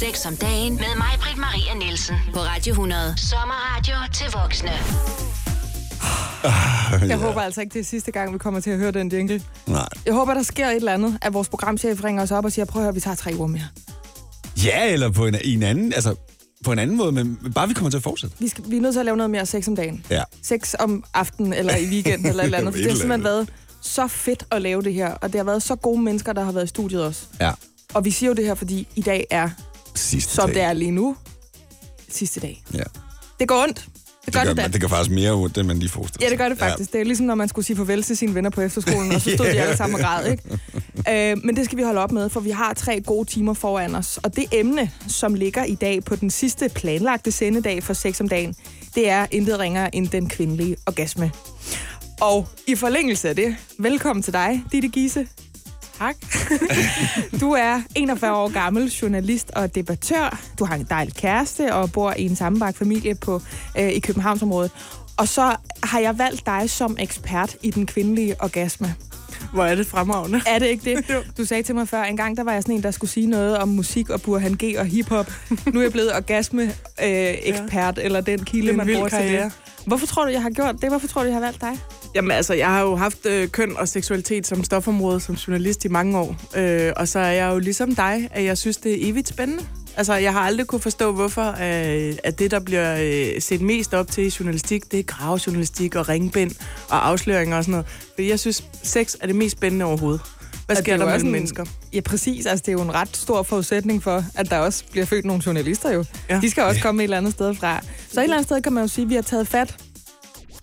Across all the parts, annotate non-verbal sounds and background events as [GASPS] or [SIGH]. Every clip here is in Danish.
Sex om dagen med mig, Britt Maria Nielsen. På Radio 100. Sommerradio til voksne. Jeg håber altså ikke, det er sidste gang, vi kommer til at høre den jingle. Nej. Jeg håber, der sker et eller andet, at vores programchef ringer os op og siger, prøv at høre, vi tager tre uger mere. Ja, eller på en, i en anden, altså på en anden måde, men bare vi kommer til at fortsætte. Vi, skal, vi er nødt til at lave noget mere sex om dagen. Ja. Sex om aftenen eller i weekenden eller et eller andet. [LAUGHS] For Et det har simpelthen været så fedt at lave det her, og det har været så gode mennesker, der har været i studiet også. Ja. Og vi siger jo det her, fordi i dag er, Sidste som dag. det er lige nu, sidste dag. Ja. Det går ondt. Det gør det, gør, da. det gør faktisk mere ud, det man lige forestiller Ja, det gør det faktisk. Ja. Det er ligesom, når man skulle sige farvel til sine venner på efterskolen, og så stod de [LAUGHS] alle sammen og græd, ikke? Øh, men det skal vi holde op med, for vi har tre gode timer foran os. Og det emne, som ligger i dag på den sidste planlagte sendedag for sex om dagen, det er intet ringere end den kvindelige orgasme. Og i forlængelse af det, velkommen til dig, Ditte Gise. Tak. du er 41 år gammel, journalist og debattør. Du har en dejlig kæreste og bor i en sammenbragt familie på, øh, i Københavnsområdet. Og så har jeg valgt dig som ekspert i den kvindelige orgasme. Hvor er det fremragende. Er det ikke det? [LAUGHS] Du sagde til mig før, en gang der var jeg sådan en, der skulle sige noget om musik og Burhan G og hiphop. Nu er jeg blevet orgasme-ekspert, øh, eller den kilde, man bruger til det. Hvorfor tror du, jeg har gjort det? Hvorfor tror du, jeg har valgt dig? Jamen altså, jeg har jo haft øh, køn og seksualitet som stofområde som journalist i mange år. Øh, og så er jeg jo ligesom dig, at jeg synes, det er evigt spændende. Altså, jeg har aldrig kunne forstå, hvorfor øh, at det, der bliver øh, set mest op til i journalistik, det er gravejournalistik og ringbind og afsløringer og sådan noget. Fordi jeg synes, sex er det mest spændende overhovedet. Hvad sker er der mellem en- mennesker? Ja, præcis. Altså, det er jo en ret stor forudsætning for, at der også bliver født nogle journalister jo. Ja. Ja. De skal også komme et eller andet sted fra. Så et eller andet sted kan man jo sige, at vi har taget fat,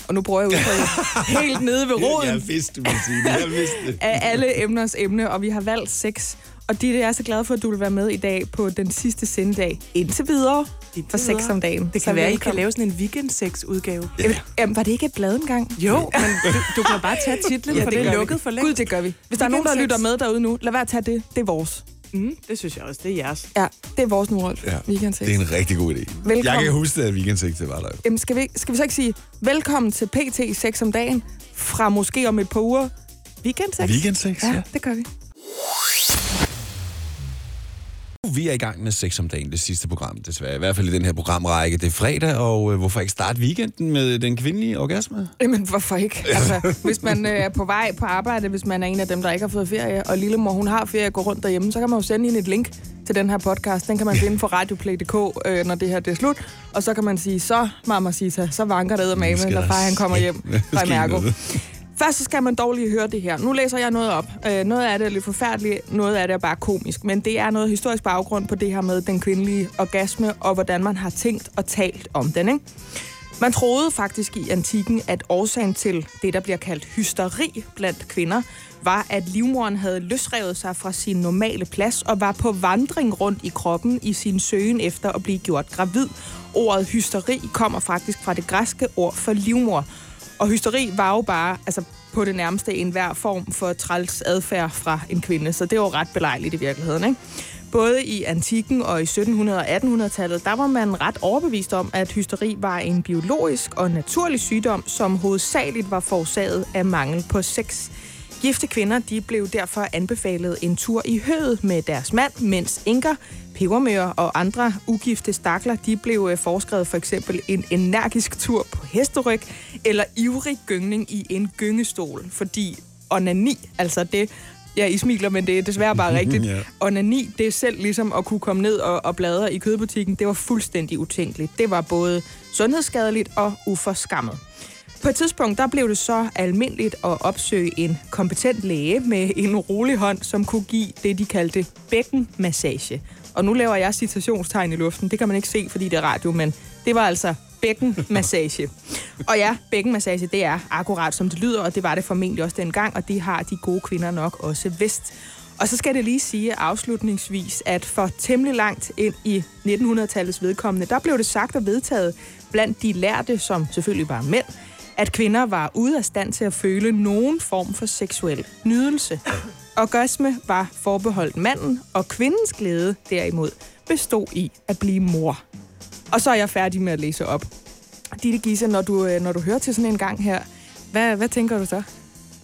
og nu bruger jeg udtrykket, [LAUGHS] helt nede ved roden Jeg vidste, du ville sige det. Jeg vidste af alle emners emne, og vi har valgt sex. Og jeg er så glad for, at du vil være med i dag på den sidste sendedag indtil videre for sex om dagen. Det kan være, at I kan lave sådan en weekend-sex-udgave. Jamen, jamen, var det ikke et blad engang? Jo, men du, du kan bare tage titlen, ja, for det gør er vi. lukket for længe. Gud, det gør vi. Hvis der er nogen, der Weekend lytter sex. med derude nu, lad være at tage det. Det er vores. Mm, det synes jeg også, det er jeres. Ja, det er vores nu, Rolf. Ja, Weekend sex. Det er en rigtig god idé. Velkommen. Jeg kan huske, at weekendsex, det var der. Jamen, skal, vi, skal vi så ikke sige velkommen til PT 6 om dagen fra måske om et par uger weekend 6? Weekendsex, Ja, ja. det gør vi. Vi er i gang med Sex om dagen, det sidste program, desværre. I hvert fald i den her programrække. Det er fredag, og øh, hvorfor ikke starte weekenden med den kvindelige orgasme? Jamen, hvorfor ikke? [LAUGHS] Altså, hvis man øh, er på vej på arbejde, hvis man er en af dem, der ikke har fået ferie, og lillemor, hun har ferie og går rundt derhjemme, så kan man jo sende hende et link til den her podcast. Den kan man finde på radioplay.dk, øh, når det her det er slut. Og så kan man sige, så mamma Sita, så vanker det med, når far han kommer [LAUGHS] hjem fra Mærko. Først så skal man dog lige høre det her. Nu læser jeg noget op. Øh, noget af det er lidt forfærdeligt, noget af det er bare komisk. Men det er noget historisk baggrund på det her med den kvindelige orgasme, og hvordan man har tænkt og talt om den. Ikke? Man troede faktisk i antikken, at årsagen til det, der bliver kaldt hysteri blandt kvinder, var, at livmoren havde løsrevet sig fra sin normale plads og var på vandring rundt i kroppen i sin søgen efter at blive gjort gravid. Ordet hysteri kommer faktisk fra det græske ord for livmor. Og hysteri var jo bare altså, på det nærmeste en hver form for træls adfærd fra en kvinde, så det var ret belejligt i virkeligheden. Ikke? Både i antikken og i 1700- og 1800-tallet, der var man ret overbevist om, at hysteri var en biologisk og naturlig sygdom, som hovedsageligt var forårsaget af mangel på sex. Gifte kvinder de blev derfor anbefalet en tur i høet med deres mand, mens enker, pebermøer og andre ugifte stakler de blev øh, foreskrevet for eksempel en energisk tur på hesteryg eller ivrig gyngning i en gyngestol, fordi onani, altså det, ja, I smiler, men det er desværre bare rigtigt. Ja. Onani, det er selv ligesom at kunne komme ned og, og bladre i kødbutikken, det var fuldstændig utænkeligt. Det var både sundhedsskadeligt og uforskammet. På et tidspunkt, der blev det så almindeligt at opsøge en kompetent læge med en rolig hånd, som kunne give det, de kaldte bækkenmassage. Og nu laver jeg citationstegn i luften. Det kan man ikke se, fordi det er radio, men det var altså bækkenmassage. og ja, bækkenmassage, det er akkurat som det lyder, og det var det formentlig også dengang, og det har de gode kvinder nok også vidst. Og så skal det lige sige afslutningsvis, at for temmelig langt ind i 1900-tallets vedkommende, der blev det sagt og vedtaget blandt de lærte, som selvfølgelig var mænd, at kvinder var ude af stand til at føle nogen form for seksuel nydelse. Orgasme var forbeholdt manden, og kvindens glæde derimod bestod i at blive mor. Og så er jeg færdig med at læse op. Ditte Gisse, når du, øh, når du hører til sådan en gang her, hvad, hvad tænker du så?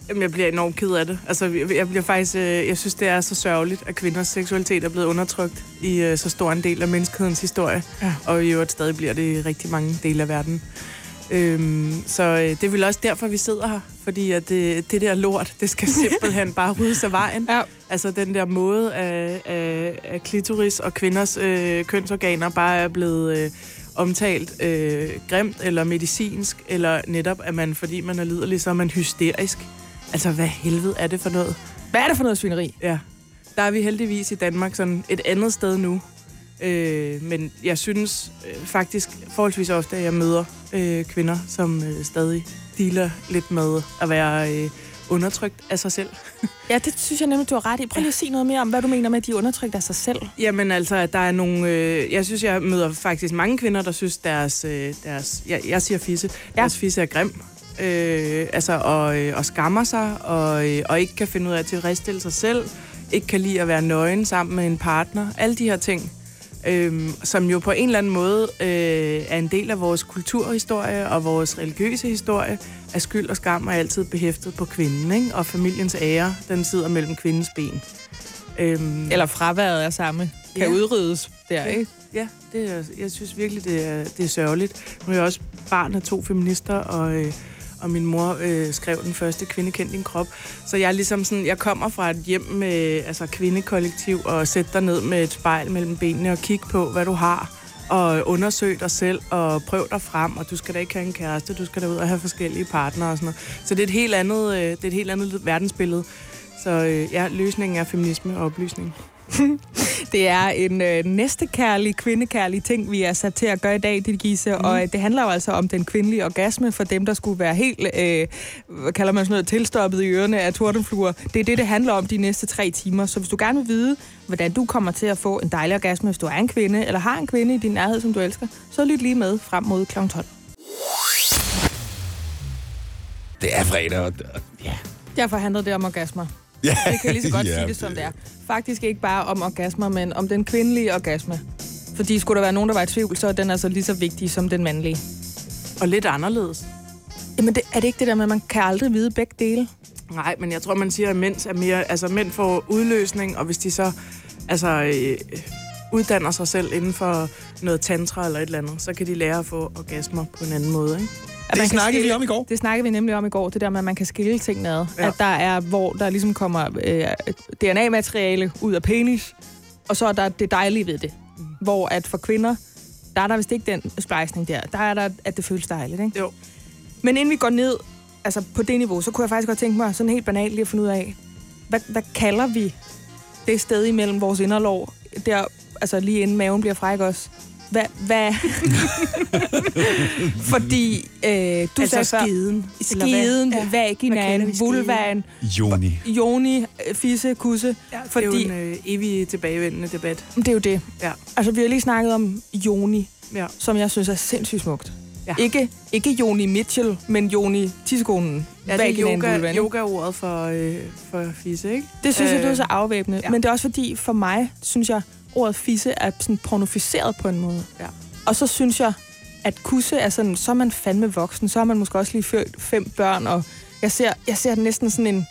Jamen, jeg bliver enormt ked af det. Altså, jeg jeg bliver faktisk... Øh, jeg synes, det er så sørgeligt, at kvinders seksualitet er blevet undertrykt i øh, så stor en del af menneskehedens historie. Ja. Og i øvrigt stadig bliver det i rigtig mange dele af verden. Øhm, så øh, det er vel også derfor, vi sidder her. Fordi at det, det der lort, det skal [LAUGHS] simpelthen bare ryddes af vejen. Ja. Altså den der måde af, af, af klitoris og kvinders øh, kønsorganer bare er blevet øh, omtalt øh, grimt eller medicinsk, eller netop, at man, fordi man er liderlig, så er man hysterisk. Altså, hvad helvede er det for noget? Hvad er det for noget svineri? Ja, der er vi heldigvis i Danmark sådan et andet sted nu. Øh, men jeg synes øh, faktisk forholdsvis ofte, at jeg møder øh, kvinder, som øh, stadig dealer lidt med at være øh, undertrykt af sig selv. [LAUGHS] Ja, det synes jeg nemlig, du har ret i. Prøv lige at sige noget mere om, hvad du mener med, at de er undertrykt af sig selv. Jamen altså, at der er nogle... Øh, jeg synes, jeg møder faktisk mange kvinder, der synes, deres... Øh, deres jeg, jeg siger fisse. Ja. Deres fisse er grim. Øh, altså, og, øh, og skammer sig, og, øh, og ikke kan finde ud af at tilfredsstille sig selv. Ikke kan lide at være nøgen sammen med en partner. Alle de her ting. Øhm, som jo på en eller anden måde øh, er en del af vores kulturhistorie og vores religiøse historie, at skyld og skam er altid behæftet på kvinden, ikke? og familiens ære, den sidder mellem kvindens ben. Øhm, Eller fraværet af samme kan Ja. udryddes der, ikke? Ja, det er, jeg synes virkelig, det er, det er sørgeligt. Nu er jeg også barn af to feminister, og, øh, og min mor øh, skrev den første kvinde kendt din krop. Så jeg er ligesom sådan, jeg kommer fra et hjem med altså kvindekollektiv, og sætter dig ned med et spejl mellem benene og kigge på, hvad du har og undersøg dig selv og prøv dig frem, og du skal da ikke have en kæreste, du skal da ud og have forskellige partnere og sådan noget. Så det er et helt andet, øh, det er et helt andet verdensbillede. Så øh, ja, løsningen er feminisme og oplysning. [LAUGHS] Det er en øh, næstekærlig, kvindekærlig ting, vi er sat til at gøre i dag, Ditte Gise. Mm. Og øh, det handler jo altså om den kvindelige orgasme for dem, der skulle være helt, øh, hvad kalder man sådan noget, tilstoppet i ørerne af tordenfluer. Det er det, det handler om de næste tre timer. Så hvis du gerne vil vide, hvordan du kommer til at få en dejlig orgasme, hvis du er en kvinde, eller har en kvinde i din nærhed, som du elsker, så lyt lige med frem mod kl. 12. Det er fredag, og og- ja. Derfor handler det om orgasmer. Ja. Det kan jeg lige så godt [LAUGHS] Ja, sige det, som det er. Faktisk ikke bare om orgasmer, men om den kvindelige orgasme. Fordi skulle der være nogen, der var i tvivl, så er den altså lige så vigtig som den mandlige. Og lidt anderledes. Jamen, det, er det ikke det der med, at man kan aldrig vide begge dele? Nej, men jeg tror, man siger, at mænd, er mere, altså, mænd får udløsning, og hvis de så altså, øh, uddanner sig selv inden for noget tantra eller et eller andet, så kan de lære at få orgasmer på en anden måde. Ikke? At kan snakkede vi skille- om i går. Det snakkede vi nemlig om i går, det der med, at man kan skille tingene ad. Ja. At der er, hvor der ligesom kommer øh, DNA-materiale ud af penis, og så er der det dejlige ved det. Mm. Hvor at for kvinder, der er der vist ikke den splejsning der. Der er der, at det føles dejligt, ikke? Jo. Men inden vi går ned altså på det niveau, så kunne jeg faktisk godt tænke mig sådan helt banalt lige at finde ud af, hvad, hvad kalder vi det sted imellem vores inderlov, der, altså lige inden maven bliver fræk også? Hvad, hvad? [LAUGHS] Fordi øh, du altså sagde før, skiden. skiden, Ja. Vaginaen, vulvaen, Joni. joni, øh, fisse, kusse. Ja, Fordi- Det er jo en øh, evig tilbagevendende debat. Det er jo det. Ja. Altså, vi har lige snakket om joni, Ja. som jeg synes er sindssygt smukt. Ja. Ikke, ikke Joni Mitchell, men Joni tissekonen. Ja, det er yoga, yoga-ordet for, øh, for fisse, ikke? Det synes øh, jeg, Øh, det er så afvæbnende. Ja. ja. Men det er også fordi, for mig, synes jeg, ordet fisse er sådan pornoficeret på en måde. Ja. Og så synes jeg, at kusse er sådan, så er man fandme voksen, så har man måske også lige født fem børn, og jeg ser, jeg ser næsten sådan en,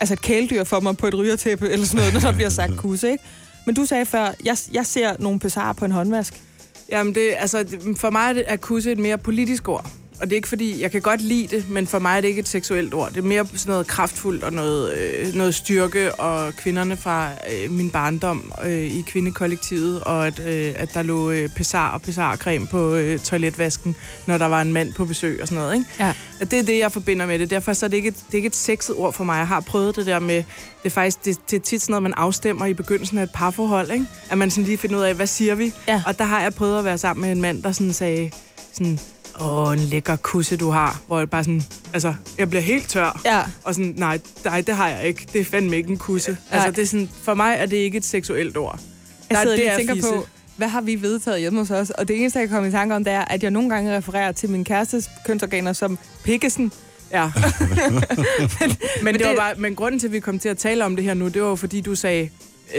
altså et kæledyr for mig på et rygertæppe, eller sådan noget, [LAUGHS] når der bliver sagt kusse, ikke? Men du sagde før, jeg, jeg ser nogle pesarer på en håndvask. Jamen, det, altså, for mig er er kusse et mere politisk ord. Og det er ikke fordi, jeg kan godt lide det, men for mig er det ikke et seksuelt ord. Det er mere sådan noget kraftfuldt og noget, øh, noget styrke, og kvinderne fra øh, min barndom øh, i kvindekollektivet, og at, øh, at der lå øh, pesar og pesarcreme på øh, toiletvasken, når der var en mand på besøg og sådan noget. Ikke? Ja. At det er det, jeg forbinder med det. Derfor så er det ikke et, det er ikke et sexet ord for mig. Jeg har prøvet det der med, det er faktisk det, det er tit sådan noget, man afstemmer i begyndelsen af et parforhold. Ikke? At man sådan lige finder ud af, hvad siger vi? Ja. Og der har jeg prøvet at være sammen med en mand, der sådan sagde, sådan, åh, en lækker kusse, du har. Hvor jeg bare sådan, altså, jeg bliver helt tør. Ja. Og sådan, nej, nej, det har jeg ikke. Det er fandme ikke en kusse. Altså, det er sådan, for mig er det ikke et seksuelt ord. Jeg Der- sidder det lige og tænker fisse. på, hvad har vi vedtaget hjemme hos os? Og det eneste, jeg kan komme i tanke om, det er, at jeg nogle gange refererer til min kærestes kønsorganer som pikkesen. Ja. [LAUGHS] men, men, det, det- var bare, men grunden til, at vi kom til at tale om det her nu, det var fordi du sagde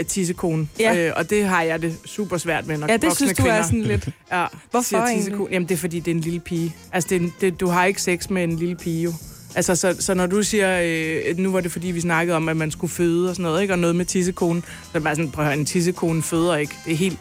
tissekone. Ja. Øh, og det har jeg det super svært med, når Ja, det synes du kvinder er sådan lidt... [LAUGHS] ja, Hvorfor tissekone. Jamen, det er, fordi det er en lille pige. Altså, det en, det, du har ikke sex med en lille pige, jo. Altså, så, så når du siger, øh, nu var det fordi, vi snakkede om, at man skulle føde og sådan noget, ikke? og noget med tissekonen, så er det bare sådan, prøv at høre, en tissekone føder ikke. Det er helt,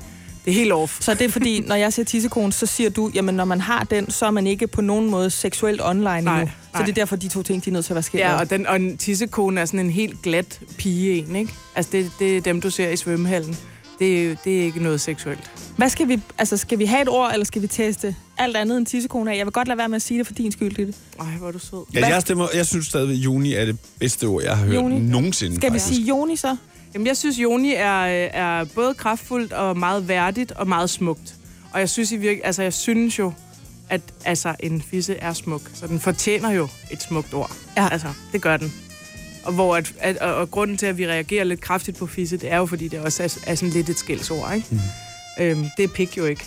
det er helt off. Så det er fordi, når jeg siger tissekone, så siger du, jamen når man har den, så er man ikke på nogen måde seksuelt online Nej, endnu. Så nej. det er derfor, de to ting, de er nødt til at være skilt. Ja, og, den, og en tissekone er sådan en helt glat pige en, ikke? Altså, det, det er dem, du ser i svømmehallen. Det, er- det er ikke noget seksuelt. Hvad skal vi, altså skal vi have et ord, eller skal vi teste alt andet end tissekone af? Jeg vil godt lade være med at sige det for din skyld, Ditte. Ej, hvor er du sød. Ja, jeg, stemmer, jeg synes stadigvæk, at juni er det bedste ord, jeg har hørt Juni. nogensinde. Skal vi faktisk. sige Joni så? Jamen, jeg synes, Joni er, er både kraftfuldt og meget værdigt og meget smukt. Og jeg synes, i virke, altså, jeg synes jo, at altså, en fisse er smuk. Så den fortjener jo et smukt ord. Ja. Altså, det gør den. Og, hvor at, at, og, og grunden til, at vi reagerer lidt kraftigt på fisse, det er jo, fordi det også er, er sådan lidt et skældsord, ikke? Mm. Øhm, det er pik jo ikke.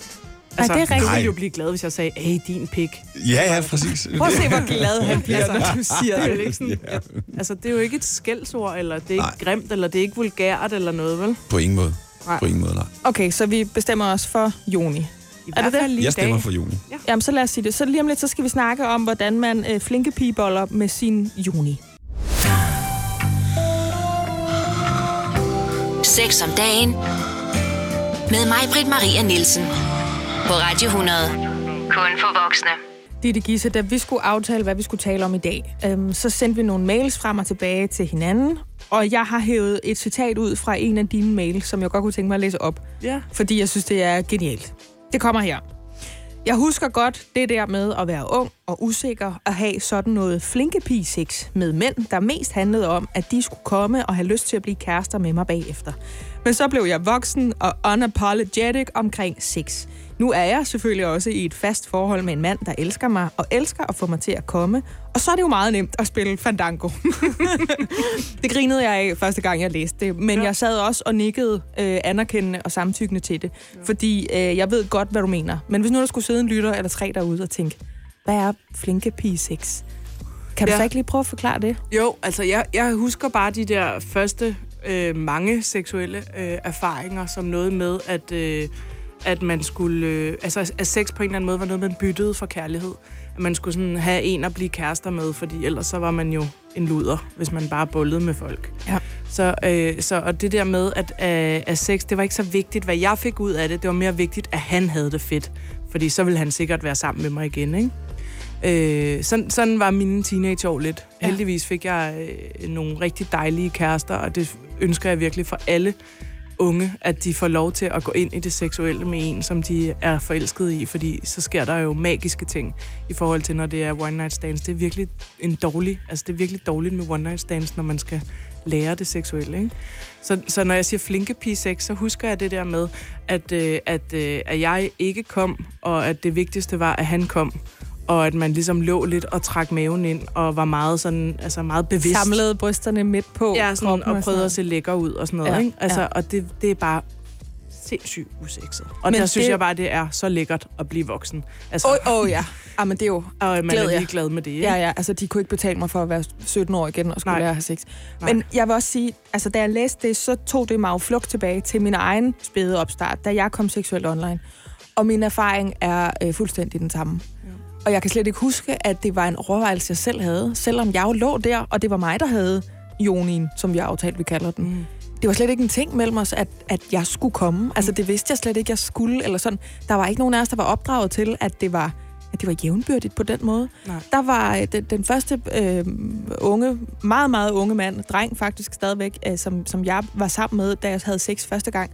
Altså, det er rigtigt. Du ville jo blive glad, hvis jeg sagde, hey, din pik. Ja, ja, præcis. Prøv at se, hvor glad han bliver, Altså, når du siger Det er jo ikke sådan, Ja. altså, det er jo ikke et skældsord, eller det er ikke Nej. grimt, eller det er ikke vulgært, eller noget, vel? På ingen måde. Nej. På ingen måde, nej. Okay, så vi bestemmer os for Joni. I Er det det? lige Jeg stemmer dag. for juni. Jamen, så lad os sige det. Så lige om lidt, så skal vi snakke om, hvordan man øh, flinke pigeboller med sin Joni. Sex om dagen. Med mig, Britt Maria Nielsen. På Radio 100. Kun for voksne. Ditte Gisse, da vi skulle aftale, hvad vi skulle tale om i dag, øhm, så sendte vi nogle mails frem og tilbage til hinanden, og jeg har hævet et citat ud fra en af dine mails, som jeg godt kunne tænke mig at læse op, Ja. fordi jeg synes, det er genialt. Det kommer her. Jeg husker godt det der med at være ung og usikker og have sådan noget flinke pige-sex med mænd, der mest handlede om, at de skulle komme og have lyst til at blive kærester med mig bagefter. Men så blev jeg voksen og unapologetic omkring sex. Nu er jeg selvfølgelig også i et fast forhold med en mand, der elsker mig og elsker at få mig til at komme. Og så er det jo meget nemt at spille Fandango. [LAUGHS] det grinede jeg af første gang, jeg læste det. Men Ja. jeg sad også og nikkede øh, anerkendende og samtykkende til det. Fordi øh, jeg ved godt, hvad du mener. Men hvis nu der skulle sidde en lytter eller tre derude og tænke, hvad er flinke pige sex? Kan du Ja. så ikke lige prøve at forklare det? Jo, altså jeg, jeg husker bare de der første øh, mange seksuelle øh, erfaringer som noget med, at, øh, at man skulle... Øh, altså at sex på en eller anden måde var noget, man byttede for kærlighed. At man skulle sådan have en at blive kærester med, fordi ellers så var man jo en luder, hvis man bare bullede med folk. Ja. Så, øh, så og det der med, at, øh, at sex, det var ikke så vigtigt, hvad jeg fik ud af det. Det var mere vigtigt, at han havde det fedt. Fordi så ville han sikkert være sammen med mig igen, ikke? Øh, sådan, sådan var mine teenageår lidt. Ja. Heldigvis fik jeg øh, nogle rigtig dejlige kærester, og det ønsker jeg virkelig for alle unge, at de får lov til at gå ind i det seksuelle med en, som de er forelsket i, fordi så sker der jo magiske ting i forhold til, når det er one night stands. Det er virkelig en dårlig, altså det er virkelig dårligt med one night stands, når man skal lære det seksuelle, ikke? Så, så når jeg siger flinke pige sex, så husker jeg det der med, at, øh, at, øh, at jeg ikke kom, og at det vigtigste var, at han kom og at man ligesom lå lidt og trak maven ind, og var meget sådan, altså meget bevidst. Samlede brysterne midt på Ja, sådan, kroppen og prøvede sådan at se lækker ud og sådan noget, Ja, ikke? Altså, ja. Og det, det er bare sindssygt usekset. Og Men der synes det- jeg bare, det er så lækkert at blive voksen. Altså, oh, oh, ja. Ah, men det er jo... [LAUGHS] og man glæd er lige glad med det, ikke? Ja, ja, altså de kunne ikke betale mig for at være 17 år igen og skulle Nej. lære at have sex. Nej. Men jeg vil også sige, altså da jeg læste det, så tog det mig jo flugt tilbage til min egen spæde opstart, da jeg kom seksuelt online. Og min erfaring er øh, fuldstændig den samme. Og jeg kan slet ikke huske, at det var en overvejelse, jeg selv havde, selvom jeg jo lå der, og det var mig, der havde Jonien, som vi har aftalt, vi kalder den. Mm. Det var slet ikke en ting mellem os, at, at jeg skulle komme. Altså, det vidste jeg slet ikke, jeg skulle, eller sådan. Der var ikke nogen af os, der var opdraget til, at det var, at det var jævnbyrdigt på den måde. Nej. Der var øh, den, den første øh, unge, meget, meget unge mand, dreng faktisk stadigvæk, øh, som, som jeg var sammen med, da jeg havde sex første gang.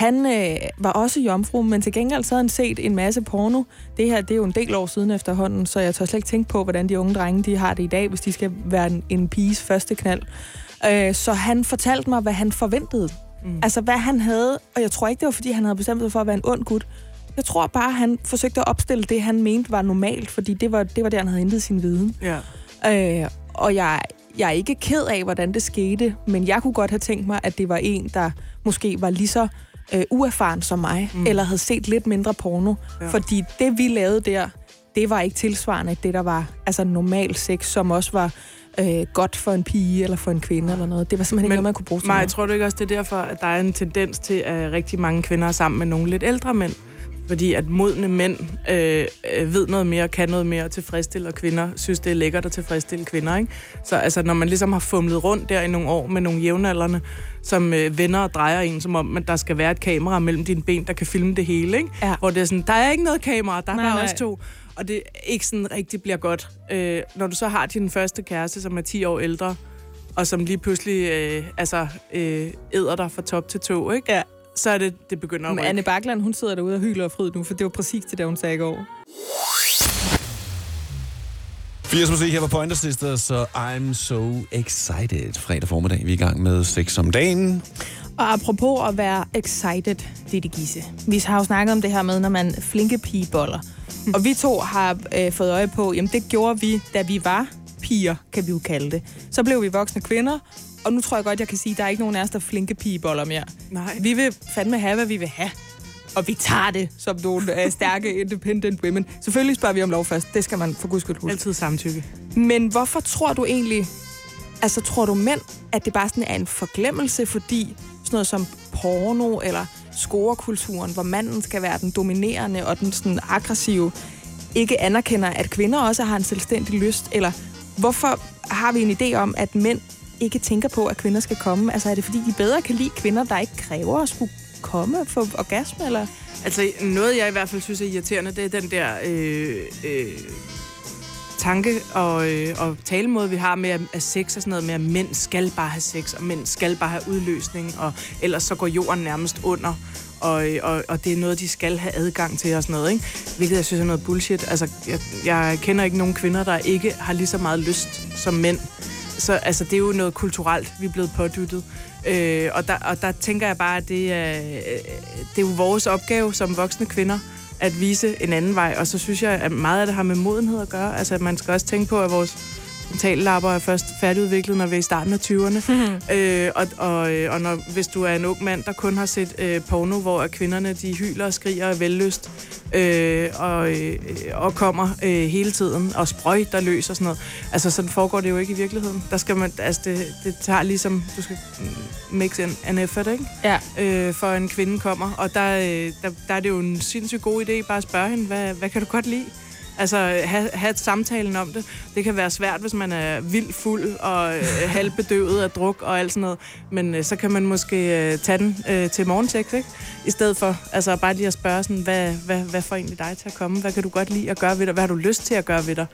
Han øh, var også jomfru, men til gengæld så havde han set en masse porno. Det her, det er jo en del år siden efterhånden, så jeg tør slet ikke tænke på, hvordan de unge drenge, de har det i dag, hvis de skal være en, en piges første knald. Øh, så han fortalte mig, hvad han forventede. Mm. Altså, hvad han havde, og jeg tror ikke, det var, fordi han havde bestemt sig for at være en ond gut. Jeg tror bare, han forsøgte at opstille det, han mente var normalt, fordi det var, det var der, han havde hentet sin viden. Ja. Øh, og jeg, jeg er ikke ked af, hvordan det skete, men jeg kunne godt have tænkt mig, at det var en, der måske var lige så øh, uerfaren som mig, mm. eller havde set lidt mindre porno. Ja. Fordi det, vi lavede der, det var ikke tilsvarende det, der var altså normal sex, som også var øh, godt for en pige eller for en kvinde eller noget. Det var simpelthen ikke Men, noget, man kunne bruge til Maja, noget. tror du ikke også, det er derfor, at der er en tendens til, at rigtig mange kvinder er sammen med nogle lidt ældre mænd? Fordi at modne mænd øh, øh, ved noget mere, kan noget mere, tilfredsstiller kvinder, synes det er lækkert at tilfredsstille kvinder. Ikke? Så altså, når man ligesom har fumlet rundt der i nogle år med nogle jævnaldrende, som øh, vender og drejer en, som om at der skal være et kamera mellem dine ben, der kan filme det hele. Ikke? Ja. Hvor det er sådan, der er ikke noget kamera, der er Nej, bare nej. os to. Og det ikke sådan rigtig bliver godt. Øh, når du så har din første kæreste, som er 10 år ældre, og som lige pludselig øh, altså, øh, æder dig fra top til tå, ikke? Ja. Så er det, det begynder at Men rykke. Anne Bakland, hun sidder derude og hyler og fryd nu, for det var præcis det, der hun sagde i går. 80 musik her på Pointer Sisters, så I'm so excited. Fredag formiddag, vi er i gang med sex om dagen. Og apropos at være excited, Ditte Gisse. Vi har jo snakket om det her med, når man flinke pigeboller. Og vi to har øh, fået øje på, jamen det gjorde vi, da vi var piger, kan vi jo kalde det. Så blev vi voksne kvinder, og nu tror jeg godt, jeg kan sige, at der er ikke nogen af os, der er flinke pigeboller mere. Nej. Vi vil fandme have, hvad vi vil have. Og vi tager det som nogle øh, stærke, [LAUGHS] independent women. Selvfølgelig spørger vi om lov først. Det skal man for guds skyld huske. Altid samtykke. Men hvorfor tror du egentlig, altså tror du mænd, at det bare sådan er en forglemmelse, fordi sådan noget som porno eller scorekulturen, hvor manden skal være den dominerende og den sådan aggressive, ikke anerkender, at kvinder også har en selvstændig lyst? Eller hvorfor har vi en idé om, at mænd ikke tænker på, at kvinder skal komme? Altså er det fordi, de bedre kan lide kvinder, der ikke kræver at skulle komme for orgasme? Eller? Altså, noget jeg i hvert fald synes er irriterende, det er den der øh, øh, tanke og, øh, og talemåde, vi har med, at, at sex og sådan noget med, at mænd skal bare have sex, og mænd skal bare have udløsning, og ellers så går jorden nærmest under. Og, øh, og, og det er noget, de skal have adgang til og sådan noget, ikke? Hvilket jeg synes er noget bullshit. Altså, jeg, jeg kender ikke nogen kvinder, der ikke har lige så meget lyst som mænd. Så altså, det er jo noget kulturelt, vi er blevet pådyttet. Øh, og, der, og der tænker jeg bare, at det er, øh, det er jo vores opgave som voksne kvinder, at vise en anden vej. Og så synes jeg, at meget af det har med modenhed at gøre. Altså, at man skal også tænke på, at vores mentallapper er først færdigudviklet, når vi er i starten af 20'erne. [LAUGHS] øh, og og, øh, og når, hvis du er en ung mand, der kun har set øh, porno, hvor kvinderne de hyler og skriger af vellyst, øh, og, øh, og kommer øh, hele tiden, og sprøjter løs og sådan noget. Altså, sådan foregår det jo ikke i virkeligheden. Der skal man, altså, det, det tager ligesom, du skal mix an, an effort, ikke? Ja. øh, for en kvinde kommer. Og der, øh, der, der er det jo en sindssygt god idé bare at spørge hende, hvad, hvad kan du godt lide? Altså, have, have samtalen om det. Det kan være svært, hvis man er vildt fuld og øh, [LAUGHS] halvbedøvet af druk og alt sådan noget. Men øh, så kan man måske øh, tage den øh, til morgensex, ikke? I stedet for, altså bare lige at spørge sådan, hvad, hvad, hvad får egentlig dig til at komme? Hvad kan du godt lide at gøre ved dig? Hvad har du lyst til at gøre ved dig?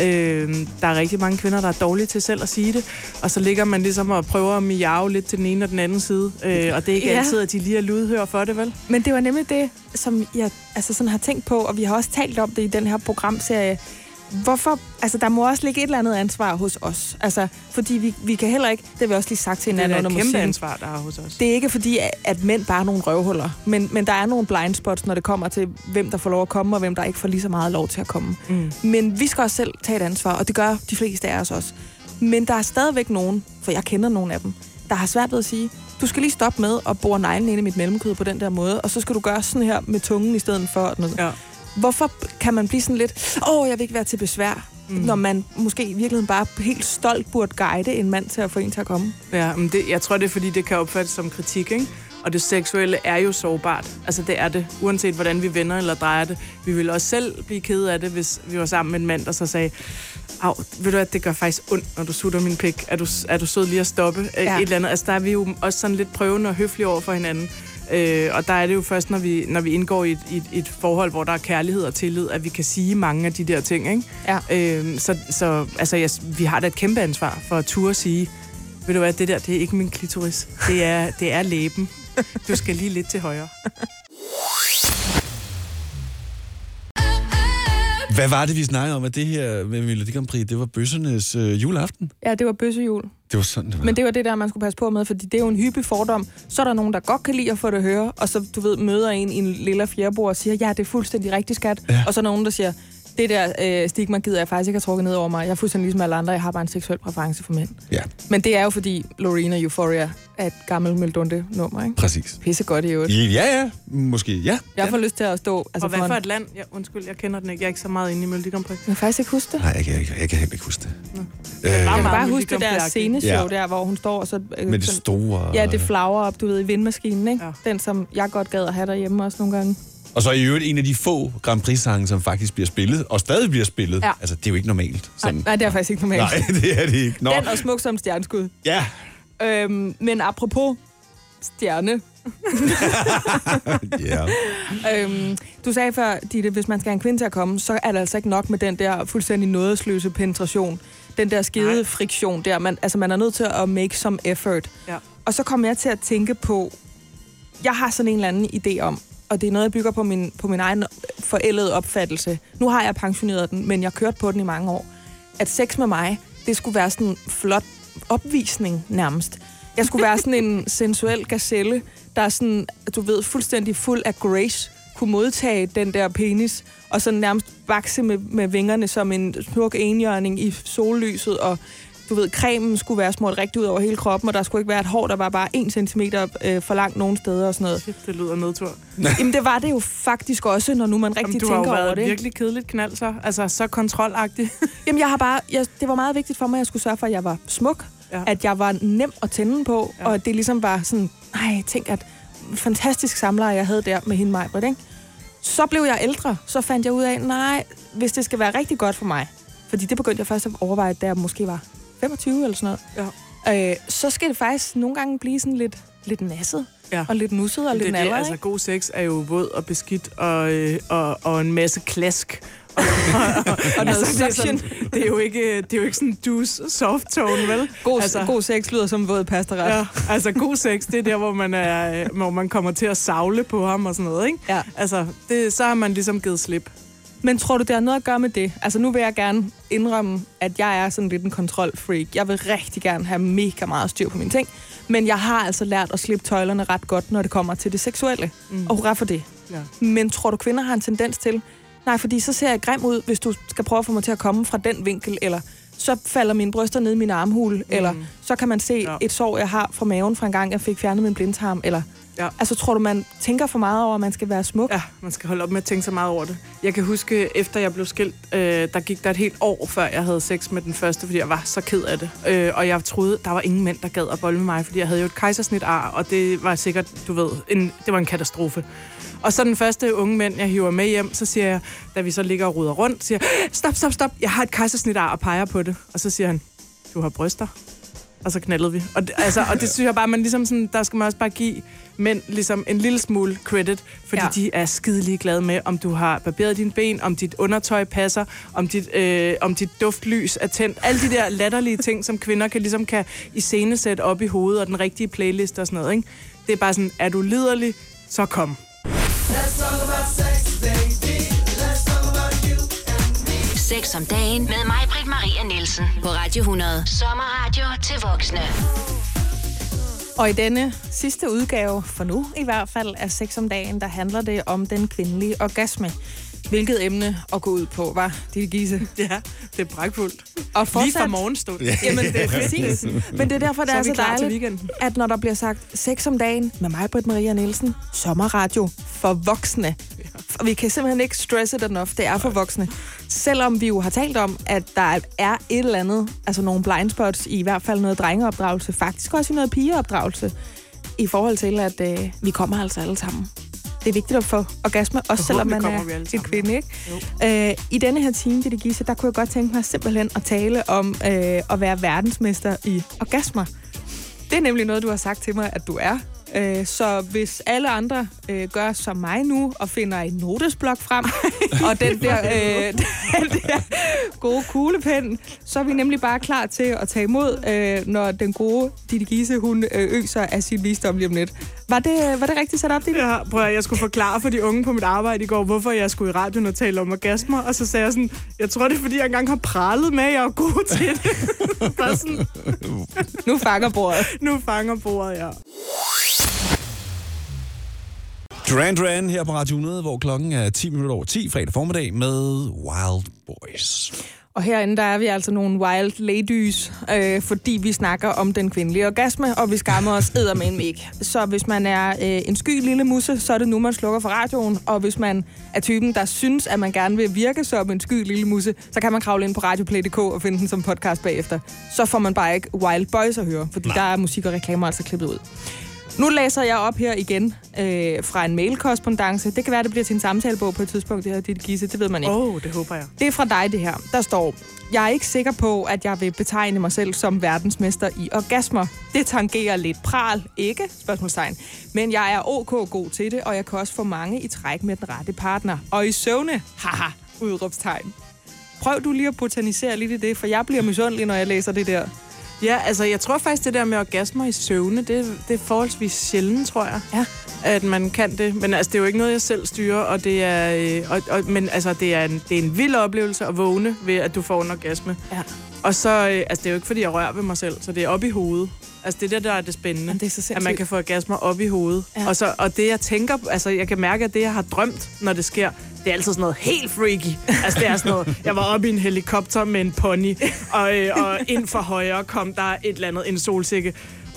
Øh, der er rigtig mange kvinder, der er dårlige til selv at sige det. Og så ligger man ligesom og prøver at miave lidt til den ene og den anden side. Øh, og det er ikke Ja. altid, at de lige er lydhør for det, vel? Men det var nemlig det, som jeg altså sådan har tænkt på, og vi har også talt om det i den her programserie. Hvorfor, altså der må også ligge et eller andet ansvar hos os. Altså, fordi vi, vi kan heller ikke, det har vi også lige sagt til Det er hinanden da under et kæmpe musikken. ansvar, der er hos os. Det er ikke fordi, at- at mænd bare er nogle røvhuller, men, men der er nogle blind spots, når det kommer til, hvem der får lov at komme, og hvem der ikke får lige så meget lov til at komme. Mm. Men vi skal også selv tage et ansvar, og det gør de fleste af os også. Men der er stadigvæk nogen, for jeg kender nogle af dem, der har svært ved at sige, du skal lige stoppe med at bore neglen ind i mit mellemkød på den der måde, og så skal du gøre sådan her med tungen i stedet for. Noget. Ja. Hvorfor kan man blive sådan lidt, åh, oh, jeg vil ikke være til besvær, mm. når man måske i virkeligheden bare helt stolt burde guide en mand til at få en til at komme? Ja, men det, jeg tror, det er, fordi det kan opfattes som kritik, ikke? Og det seksuelle er jo sårbart. Altså, det er det. Uanset hvordan vi vender eller drejer det. Vi ville også selv blive ked af det, hvis vi var sammen med en mand, der så sagde, Au, ved du at det gør faktisk ondt, når du sutter min pik. Er du, er du sød lige at stoppe? Ja. Ja. Et eller andet. Altså, der er vi jo også sådan lidt prøvende og høflige over for hinanden. Øh, og der er det jo først, når vi, når vi indgår i et, i, et, et forhold, hvor der er kærlighed og tillid, at vi kan sige mange af de der ting, ikke? Ja. Øh, så så altså, jeg, vi har da et kæmpe ansvar for at turde sige, ved du hvad, det der, det er ikke min klitoris. Det er, det er læben. Du skal lige lidt til højre. [LAUGHS] Hvad var det, vi snakkede om, at det her med Melodi Grand Prix, det var bøssernes øh, juleaften? Ja, det var bøssejul. Det var sådan, det var. Men det var det der, man skulle passe på med, fordi det er jo en hyppig fordom. Så er der nogen, der godt kan lide at få det at høre, og så, du ved, møder en i en lille fjerbord og siger, ja, det er fuldstændig rigtigt, skat. Ja. Ja. Og så er der nogen, der siger, det der øh, stigma gider jeg faktisk ikke have trukket ned over mig. Jeg er fuldstændig ligesom alle andre, jeg har bare en seksuel præference for mænd. Ja, Men det er jo fordi Lorena Euphoria er et gammelt Meldunde-nummer, ikke? præcis. Pisse godt i øvrigt. Ja, ja, måske, ja. Jeg får lyst til at stå... Altså, og hvad for et land? Ja, undskyld, jeg kender den ikke. Jeg er ikke så meget inde i Melodi Grand Prix. Jeg kan faktisk ikke huske det. Nej, jeg kan, jeg, jeg kan heller ikke huske det. Nå. Øh, Jeg kan bare huske det der sceneshow Ja. der, hvor hun står og så... Øh, med det sådan- store... Ja, det flagrer op, du ved, i vindmaskinen, ikke? Ja. Ja. Den, som jeg godt gad at have derhjemme også nogle gange. Og så i øvrigt en af de få Grand Prix-sange, som faktisk bliver spillet, og stadig bliver spillet. Ja. Altså, det er jo ikke normalt. Nej, nej, det er faktisk ikke normalt. Nej, [LAUGHS] det er det ikke. Nå. Den og smuk som stjerneskud. Ja. Øhm, men apropos stjerne. [LAUGHS] ja. Øhm, du sagde før, Ditte, hvis man skal have en kvinde til at komme, så er det altså ikke nok med den der fuldstændig nådesløse penetration. Den der skide Nej. friktion der. Man, altså, man er nødt til at make some effort. Ja. Og så kom jeg til at tænke på, jeg har sådan en eller anden idé om, og det er noget, jeg bygger på min, på min egen forældede opfattelse. Nu har jeg pensioneret den, men jeg har kørt på den i mange år. At sex med mig, det skulle være sådan en flot opvisning nærmest. Jeg skulle være sådan en [LAUGHS] sensuel gazelle, der er sådan, du ved, fuldstændig fuld af grace, kunne modtage den der penis, og så nærmest bakse med, med vingerne som en smuk enhjørning i sollyset, og du ved, cremen skulle være smurt rigtig ud over hele kroppen, og der skulle ikke være et hår, der var bare 1 cm øh, for langt nogen steder og sådan noget. Shit, det lyder nedtur. [LAUGHS] Jamen, det var det jo faktisk også, når nu man rigtig Jamen, du har tænker jo over været det. ikke? virkelig kedeligt knald, så. Altså, så kontrolagtig. [LAUGHS] Jamen, jeg har bare, jeg, det var meget vigtigt for mig, at jeg skulle sørge for, at jeg var smuk, Ja. at jeg var nem at tænde på, Ja. og at det ligesom var sådan, nej, tænk, at fantastisk samler, jeg havde der med hende mig, ikke? Så blev jeg ældre, så fandt jeg ud af, nej, hvis det skal være rigtig godt for mig, fordi det begyndte jeg først at overveje, da jeg måske var 25 eller sådan noget, Ja. øh, så skal det faktisk nogle gange blive sådan lidt, lidt nasset, Ja. og lidt nusset og det, lidt det, naller, altså, ikke? god sex er jo våd og beskidt og, øh, og, og en masse klask. [LAUGHS] Og, og, og, Og noget altså, det, er sådan, det, er jo ikke, det er jo ikke sådan dus soft tone, vel? God, altså- altså, god sex lyder som våd pastaret. Ja, altså god sex, det er der, hvor man, er, øh, hvor man kommer til at savle på ham og sådan noget, ikke? Ja. Altså, det, så har man ligesom givet slip. Men tror du, det har noget at gøre med det? Altså, nu vil jeg gerne indrømme, at jeg er sådan lidt en kontrolfreak. Jeg vil rigtig gerne have mega meget styr på mine ting. Men jeg har altså lært at slippe tøjlerne ret godt, når det kommer til det seksuelle. Mm. Og hurra for det. Ja. Men tror du, kvinder har en tendens til... Nej, fordi så ser jeg grim ud, hvis du skal prøve at få mig til at komme fra den vinkel, eller så falder mine bryster ned i min armhule, mm. eller så kan man se ja. et sår, jeg har fra maven fra en gang, jeg fik fjernet min blindtarm, eller... Ja. Altså, tror du, man tænker for meget over, at man skal være smuk? Ja, man skal holde op med at tænke så meget over det. Jeg kan huske, efter jeg blev skilt, øh, der gik der et helt år, før jeg havde sex med den første, fordi jeg var så ked af det. Øh, og jeg troede, der var ingen mænd, der gad at bolle med mig, fordi jeg havde jo et kejsersnit ar, og det var sikkert, du ved, en, det var en katastrofe. Og så den første unge mænd, jeg hiver med hjem, så siger jeg, da vi så ligger og ruder rundt, siger jeg, stop, stop, stop, jeg har et kejsersnit ar og peger på det. Og så siger han, du har bryster. Og så knaldede vi. Og det, altså, og det [LAUGHS] synes jeg bare, man ligesom sådan, der skal man også bare give mænd ligesom en lille smule credit, fordi ja. De er skidelig glade med, om du har barberet dine ben, om dit undertøj passer, om dit, øh, om dit duftlys er tændt. Alle de der latterlige ting, som kvinder kan, ligesom kan iscenesætte op i hovedet, og den rigtige playlist og sådan noget. Ikke? Det er bare sådan, er du liderlig, så kom. Sex om dagen med mig, Nielsen. På Radio 100. Sommerradio til voksne. Og i denne sidste udgave, for nu i hvert fald, af Sex om dagen, der handler det om den kvindelige orgasme. Hvilket emne at gå ud på, var det Gise? [LAUGHS] Ja, det er pragtfuldt. Og Lige fra fortsat- morgenstund. Jamen, det er [LAUGHS] præcis. Men det er derfor, det Så er, er så til dejligt, weekenden. at når der bliver sagt sex om dagen med mig, Britt Maria Nielsen, sommerradio for voksne. For vi kan simpelthen ikke stresse det enough. Det er for voksne. Selvom vi jo har talt om, at der er et eller andet, altså nogle blind spots, i hvert fald noget drengeopdragelse, faktisk også i noget pigeopdragelse, i forhold til, at øh, vi kommer altså alle sammen. Det er vigtigt at få orgasme, også selvom man er en kvinde, ikke? Øh, I denne her time, det Gisse, der kunne jeg godt tænke mig simpelthen at tale om øh, at være verdensmester i orgasmer. Det er nemlig noget, du har sagt til mig, at du er. Øh, så hvis alle andre øh, gør som mig nu og finder en notesblok frem, og den der, øh, [LAUGHS] den der gode kuglepen, så er vi nemlig bare klar til at tage imod, øh, når den gode Ditte Gise, hun øh, øser af sin visdom lige om lidt. Var det, var det rigtigt sat op, Ditte? Ja, prøv at, jeg skulle forklare for de unge på mit arbejde i går, hvorfor jeg skulle i radioen og tale om orgasmer. Og så sagde jeg sådan, jeg tror det er, fordi jeg engang har pralet med, at jeg er god til det. [LAUGHS] Sådan, Nu fanger bordet. nu fanger bordet, ja. Duran Duran her på Radio 100, hvor klokken er 10 minutter over 10 fredag formiddag med Wild Boys. Og herinde, der er vi altså nogle wild ladies, øh, fordi vi snakker om den kvindelige orgasme, og vi skammer os eddermame ikke. Så hvis man er øh, en sky lille musse, så er det nu, man slukker for radioen. Og hvis man er typen, der synes, at man gerne vil virke som en sky lille musse, så kan man kravle ind på radioplay.dk og finde den som podcast bagefter. Så får man bare ikke Wild Boys at høre, fordi Nej. der er musik og reklamer altså klippet ud. Nu læser jeg op her igen øh, fra en mailkorrespondence. Det kan være, det bliver til en samtalebog på et tidspunkt, det her dit gisse. Det ved man ikke. Åh, oh, det håber jeg. Det er fra dig, det her. Der står, jeg er ikke sikker på, at jeg vil betegne mig selv som verdensmester i orgasmer. Det tangerer lidt pral, ikke? Spørgsmålstegn. Men jeg er ok god til det, og jeg kan også få mange i træk med den rette partner. Og i søvne, haha, udråbstegn. Prøv du lige at botanisere lidt i det, for jeg bliver misundelig, når jeg læser det der. Ja, altså jeg tror faktisk, det der med orgasmer i søvne, det, det er forholdsvis sjældent, tror jeg. Ja. At man kan det. Men altså, det er jo ikke noget, jeg selv styrer, og det er, øh, og, og, men altså, det er, en, det er en vild oplevelse at vågne ved, at du får en orgasme. Ja. Og så, øh, altså det er jo ikke, fordi jeg rører ved mig selv, så det er op i hovedet. Altså det er det, der er det spændende. Jamen, det er så sindssygt. at man kan få orgasmer op i hovedet. Ja. Ja. Og, så, og det, jeg tænker, altså jeg kan mærke, at det, jeg har drømt, når det sker, det er altid sådan noget helt freaky. Altså det er sådan noget, jeg var oppe i en helikopter med en pony, og, øh, og ind for højre kom der et eller andet, en solsikke.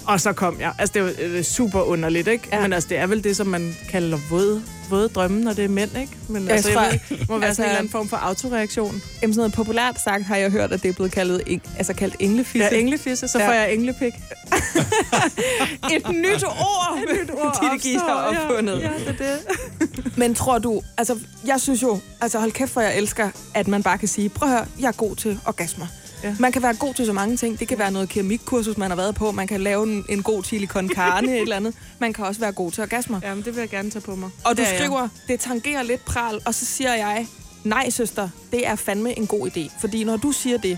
Og så kom jeg. Altså, det er jo øh, super underligt, ikke? Ja. Men altså, det er vel det, som man kalder våde, våde drømme, når det er mænd, ikke? Men Jeg altså, tror- jeg ved må være [LAUGHS] altså- sådan en eller anden form for autoreaktion. Jamen, sådan noget populært sagt har jeg hørt, at det er blevet kaldet, altså kaldt englefisse. Ja, englefisse, så ja. får jeg englepik. [LAUGHS] Et nyt ord! Et nyt ord, Ditte Gies har opfundet. Ja, ja, det er det. [LAUGHS] Men tror du, altså jeg synes jo, altså hold kæft for jeg elsker, at man bare kan sige, prøv at høre, jeg er god til orgasmer. Ja. Ja. Man kan være god til så mange ting. Det kan være noget keramikkursus, man har været på. Man kan lave en, en god chili con carne, et eller andet. Man kan også være god til orgasmer. Jamen, det vil jeg gerne tage på mig. Og du jeg. skriver, det tangerer lidt pral, og så siger jeg, nej søster, det er fandme en god idé. Fordi når du siger det,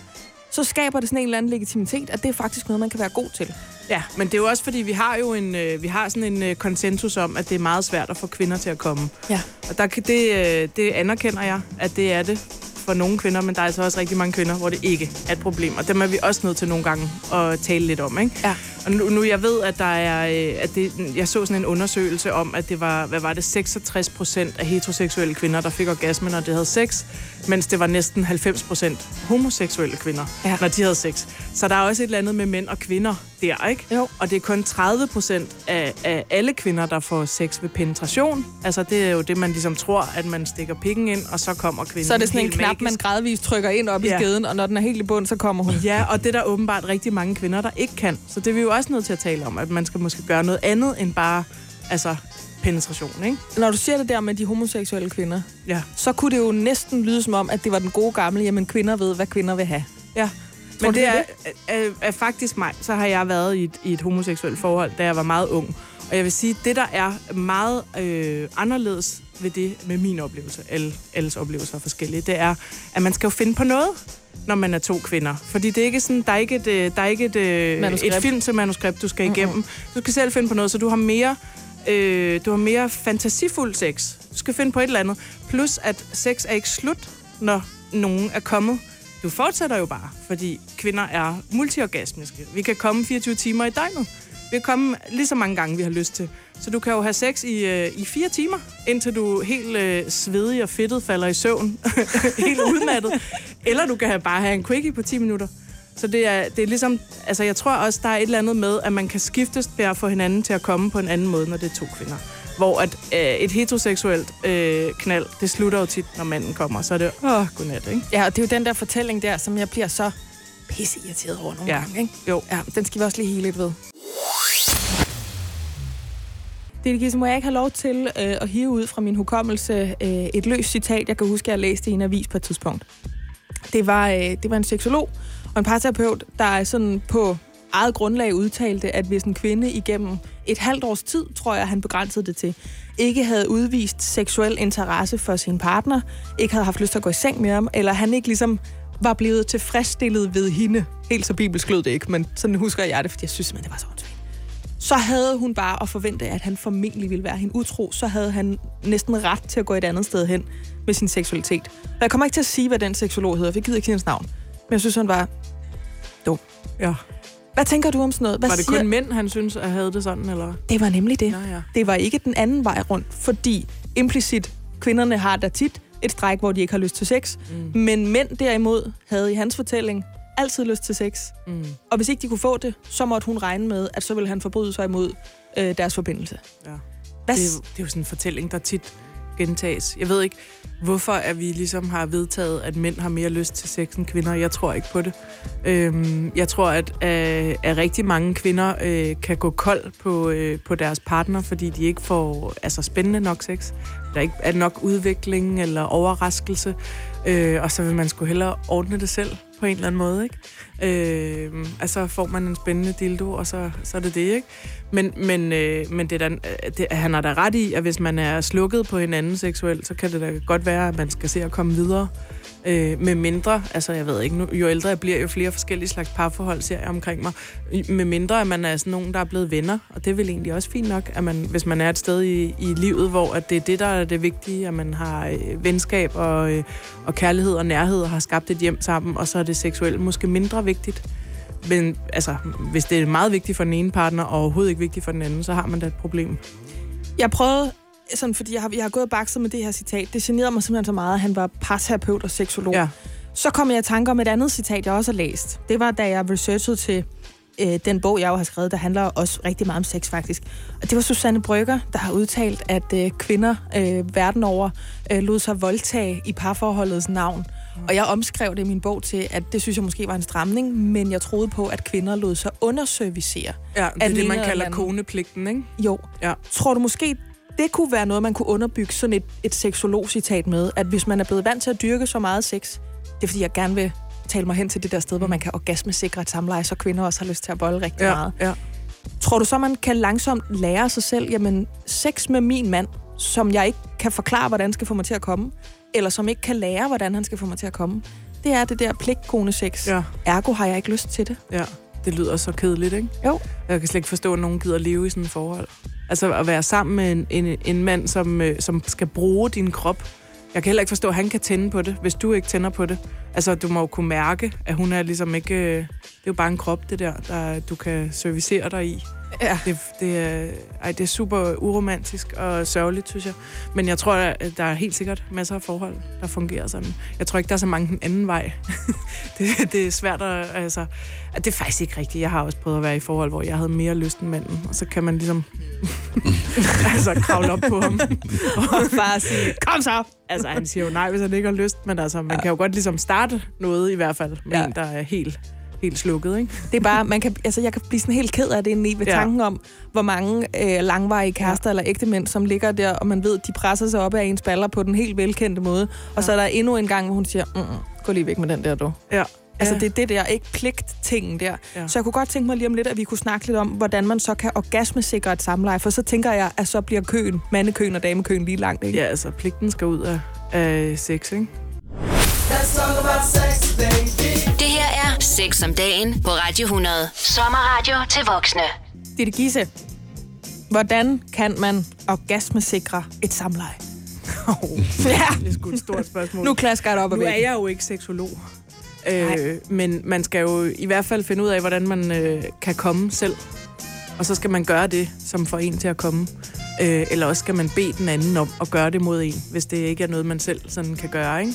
så skaber det sådan en eller anden legitimitet, at det er faktisk noget, man kan være god til. Ja, men det er jo også, fordi vi har jo en, øh, vi har sådan en øh, konsensus om, at det er meget svært at få kvinder til at komme. Ja. Og der, det, øh, det anerkender jeg, at det er det for nogle kvinder, men der er altså også rigtig mange kvinder, hvor det ikke er et problem. Og dem er vi også nødt til nogle gange at tale lidt om, ikke? Ja. Og nu, nu jeg ved, at der er, øh, at det, jeg så sådan en undersøgelse om, at det var, hvad var det, 66 procent af heteroseksuelle kvinder, der fik orgasme, når de havde sex, mens det var næsten 90 procent homoseksuelle kvinder, Ja. når de havde sex. Så der er også et eller andet med mænd og kvinder der, ikke? Jo. Og det er kun 30 procent af, af alle kvinder, der får sex ved penetration. Altså, det er jo det, man ligesom tror, at man stikker pikken ind, og så kommer kvinden Så er det sådan en helt man gradvist trykker ind op Ja. i skeden, og når den er helt i bund, så kommer hun. Ja, og det er der åbenbart rigtig mange kvinder, der ikke kan. Så det er vi jo også nødt til at tale om, at man skal måske gøre noget andet end bare altså, penetration, ikke? Når du siger det der med de homoseksuelle kvinder, Ja. så kunne det jo næsten lyde som om, at det var den gode gamle, jamen kvinder ved, hvad kvinder vil have. Ja. Tror Men det det er, er er, er faktisk mig. Så har jeg været i et, i et homoseksuelt forhold, da jeg var meget ung. Og jeg vil sige, det der er meget øh, anderledes ved det, med min oplevelse, alle, alles oplevelser er forskellige, det er, at man skal jo finde på noget, når man er to kvinder. Fordi det er ikke sådan, der er ikke et, øh, der er ikke et, øh, Manuskript. et film til manuskript, du skal igennem. Du skal selv finde på noget, så du har mere, øh, du har mere fantasifuld sex. Du skal finde på et eller andet. Plus, at sex er ikke slut, når nogen er kommet. Du fortsætter jo bare, fordi kvinder er multiorgasmiske. Vi kan komme 24 timer i døgnet. Vi kan komme lige så mange gange, vi har lyst til. Så du kan jo have sex i, øh, i fire timer, indtil du helt øh, svedig og fedtet falder i søvn. [LAUGHS] helt udmattet. Eller du kan have, bare have en quickie på 10 minutter. Så det er, det er ligesom... Altså, jeg tror også, der er et eller andet med, at man kan skiftes ved at få hinanden til at komme på en anden måde, når det er to kvinder. Hvor at, øh, et heteroseksuelt øh, knald, det slutter jo tit, når manden kommer. Så er det, åh, godnat, ikke? Ja, og det er jo den der fortælling der, som jeg bliver så pisse irriteret over nogle Ja. gange. Ikke? Jo. Ja, den skal vi også lige hele lidt ved. Det Gisse, må jeg ikke have lov til øh, at hive ud fra min hukommelse øh, et løst citat, jeg kan huske, jeg læste i en avis på et tidspunkt. Det var, øh, det var en seksolog og en parterapeut, der er sådan på eget grundlag udtalte, at hvis en kvinde igennem et halvt års tid, tror jeg, han begrænsede det til, ikke havde udvist seksuel interesse for sin partner, ikke havde haft lyst til at gå i seng med ham, eller han ikke ligesom var blevet tilfredsstillet ved hende. Helt så bibelsk lød det ikke, men sådan husker jeg det, fordi jeg synes simpelthen, det var så åndssvagt. Så havde hun bare at forvente, at han formentlig ville være hende utro. Så havde han næsten ret til at gå et andet sted hen med sin seksualitet. Og jeg kommer ikke til at sige, hvad den seksolog hedder, for jeg gider ikke hans navn. Men jeg synes, han var dum. Ja. Hvad tænker du om sådan noget? Hvad Var det siger... kun mænd, han synes, at havde det sådan, eller? Det var nemlig det. Nå, ja. Det var ikke den anden vej rundt, fordi implicit, kvinderne har da tit et stræk, hvor de ikke har lyst til sex. Mm. Men mænd derimod havde i hans fortælling altid lyst til sex. Mm. Og hvis ikke de kunne få det, så måtte hun regne med, at så ville han forbryde sig imod øh, deres forbindelse. Ja. Hvad? Det, er jo, det er jo sådan en fortælling, der tit gentages. Jeg ved ikke, hvorfor at vi ligesom har vedtaget, at mænd har mere lyst til sex end kvinder. Jeg tror ikke på det. Øhm, jeg tror, at, at, at rigtig mange kvinder øh, kan gå kold på, øh, på deres partner, fordi de ikke får altså, spændende nok sex. Der ikke er nok udvikling eller overraskelse. Øh, og så vil man sgu hellere ordne det selv på en eller anden måde, ikke? Øh, altså får man en spændende dildo, og så, så er det det, ikke? Men, men, øh, men det er da, øh, det, han har da ret i, at hvis man er slukket på hinanden seksuelt, så kan det da godt være, at man skal se at komme videre. Øh, med mindre, altså jeg ved ikke, nu, jo ældre jeg bliver, jo flere forskellige slags parforhold ser jeg omkring mig. Med mindre, at man er sådan nogen, der er blevet venner, og det er vel egentlig også fint nok, at man, hvis man er et sted i, i livet, hvor at det er det, der er det vigtige, at man har øh, venskab og, øh, og kærlighed og nærhed og har skabt et hjem sammen, og så er det seksuelt måske mindre vigtigt. Men altså, hvis det er meget vigtigt for den ene partner, og overhovedet ikke vigtigt for den anden, så har man da et problem. Jeg prøvede sådan, fordi jeg har, jeg har gået og bakset med det her citat. Det generede mig simpelthen så meget, at han var parterapeut og seksolog. Ja. Så kom jeg i tanke om et andet citat, jeg også har læst. Det var, da jeg researchede til øh, den bog, jeg jo har skrevet, der handler også rigtig meget om sex, faktisk. Og det var Susanne Brygger, der har udtalt, at øh, kvinder øh, verden over øh, lod sig voldtage i parforholdets navn. Og jeg omskrev det i min bog til, at det synes jeg måske var en stramning, men jeg troede på, at kvinder lod sig underservicere. Ja, det er det, man kalder konepligten, ikke? Jo. Ja. Tror du måske, det kunne være noget, man kunne underbygge sådan et, et seksolog-citat med, at hvis man er blevet vant til at dyrke så meget sex, det er fordi, jeg gerne vil tale mig hen til det der sted, hvor man kan orgasmesikre et samleje, så kvinder også har lyst til at bolle rigtig Ja, meget. ja. Tror du så, man kan langsomt lære sig selv, jamen, sex med min mand, som jeg ikke kan forklare, hvordan skal få mig til at komme, eller som ikke kan lære, hvordan han skal få mig til at komme, det er det der pligtkone sex. Ja. Ergo har jeg ikke lyst til det. Ja, det lyder så kedeligt, ikke? Jo. Jeg kan slet ikke forstå, at nogen gider leve i sådan et forhold. Altså at være sammen med en, en, en mand, som, øh, som skal bruge din krop. Jeg kan heller ikke forstå, at han kan tænde på det, hvis du ikke tænder på det. Altså, du må jo kunne mærke, at hun er ligesom ikke... øh, Det er jo bare en krop, det der, der du kan servicere dig i. Ja. Det, det, er, ej, det er super uromantisk og sørgeligt, synes jeg. Men jeg tror, at der er helt sikkert masser af forhold, der fungerer sådan. Jeg tror ikke, der er så mange den anden vej. [LAUGHS] det, det er svært at... Altså, at det er faktisk ikke rigtigt. Jeg har også prøvet at være i forhold, hvor jeg havde mere lyst end manden. Og så kan man ligesom [LAUGHS] altså, kravle op på ham. [LAUGHS] Og bare sige, kom så! Altså, han [LAUGHS] siger jo nej, hvis han ikke har lyst. Men altså, man kan jo godt ligesom starte noget i hvert fald. Med Ja. ja. der er helt, helt slukket, ikke? Det er bare, man kan, altså jeg kan blive sådan helt ked af det indeni ved ja. Ja. tanken om, hvor mange øh, langvarige kærester ja. eller ægtemænd, som ligger der, og man ved, de presser sig op af ens baller på den helt velkendte måde. Og Ja. så er der endnu en gang, hvor hun siger, mm, gå lige væk med den der, du. Ja. Altså Ja. det er det der, ikke pligt-tingen der. Ja. Så jeg kunne godt tænke mig lige om lidt, at vi kunne snakke lidt om, hvordan man så kan orgasmesikre et samleje. For så tænker jeg, at så bliver køen, mandekøen og damekøen lige langt, ikke? Ja, altså, pligten skal ud af, af sex, ikke? Det her er Sex om dagen på Radio 100. Sommerradio til voksne. Ditte Gisse, hvordan kan man orgasmesikre et samleje? [LAUGHS] ja, Det er sgu et stort spørgsmål. nu klasker jeg det op Nu er jeg jo ikke seksolog. Nej. Øh, men man skal jo i hvert fald finde ud af, hvordan man øh, kan komme selv. Og så skal man gøre det, som får en til at komme. Øh, eller også skal man bede den anden om at gøre det mod en, hvis det ikke er noget, man selv sådan kan gøre, ikke?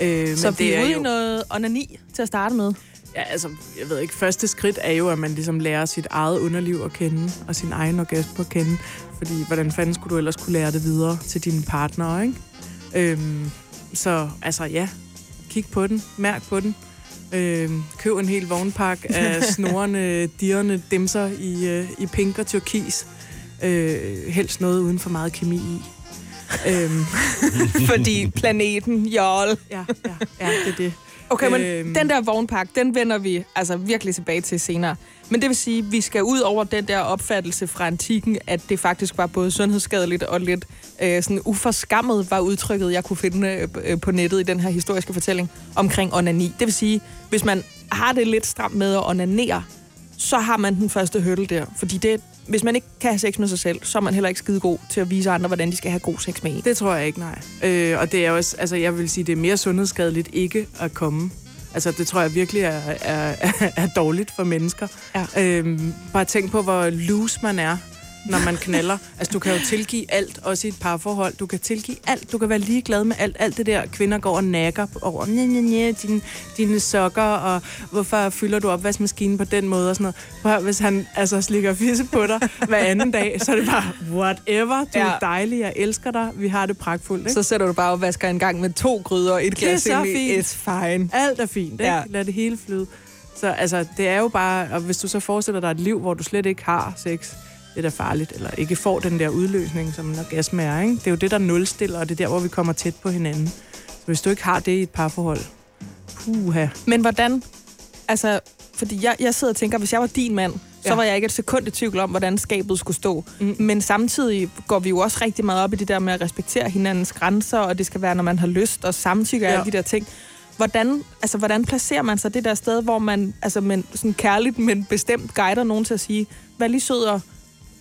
Øh, Så men vi det er ude i jo, noget onani til at starte med. ja, altså, jeg ved ikke, første skridt er jo, at man ligesom lærer sit eget underliv at kende, og sin egen orgasme at kende. Fordi hvordan fanden skulle du ellers kunne lære det videre til dine partnere, ikke? Øhm, så altså ja, kig på den, mærk på den. Øhm, køb en hel vognpakke af [LAUGHS] snorende, dirrende dimser i, øh, i pink og turkis. Øh, helst noget uden for meget kemi i. Øhm, [LAUGHS] Fordi planeten, jol. ja, ja, ja, det er det. Okay, men Øhm. den der vognpakke, den vender vi altså virkelig tilbage til senere. Men det vil sige, at vi skal ud over den der opfattelse fra antikken, at det faktisk var både sundhedsskadeligt og lidt øh, sådan uforskammet, var udtrykket, jeg kunne finde øh, øh, på nettet i den her historiske fortælling omkring onani. Det vil sige, hvis man har det lidt stramt med at onanere, så har man den første hurdle der. Fordi det, hvis man ikke kan have sex med sig selv, så er man heller ikke skide god til at vise andre, hvordan de skal have god sex med en. Det tror jeg ikke, nej. Øh, og det er også, altså jeg vil sige, det er mere sundhedsskadeligt ikke at komme. Altså det tror jeg virkelig er, er, er, [LAUGHS] er dårligt for mennesker. Ja. Øhm, bare tænk på, hvor loose man er, når man knaller. Altså, du kan jo tilgive alt, også i et parforhold. Du kan tilgive alt. Du kan være ligeglad med alt. Alt det der, kvinder går og nakker over. Nye, nye, nye, dine, dine sokker, og hvorfor fylder du opvaskemaskinen på den måde og sådan noget. Prøv, hvis han altså slikker fisse på dig hver anden dag, så er det bare, whatever, du ja. er dejlig, jeg elsker dig, vi har det pragtfuldt. Ikke? Så sætter du bare og vasker en gang med to gryder og et glas det er så fint. It's fine. Alt er fint, ikke? Ja. Lad det hele flyde. Så altså, det er jo bare, og hvis du så forestiller dig et liv, hvor du slet ikke har sex, det er da farligt, eller ikke får den der udløsning, som en orgasme er, ikke? Det er jo det, der nulstiller, og det er der, hvor vi kommer tæt på hinanden. Så hvis du ikke har det i et parforhold, puha. Men hvordan... Altså, fordi jeg, jeg sidder og tænker, hvis jeg var din mand, så Ja. var jeg ikke et sekund i tvivl om, hvordan skabet skulle stå. Mm. Men samtidig går vi jo også rigtig meget op i det der med at respektere hinandens grænser, og det skal være, når man har lyst, og samtykke og Ja. alle de der ting. Hvordan, altså, hvordan placerer man sig det der sted, hvor man altså, men, sådan kærligt, men bestemt guider nogen til at sige, vær lige sød og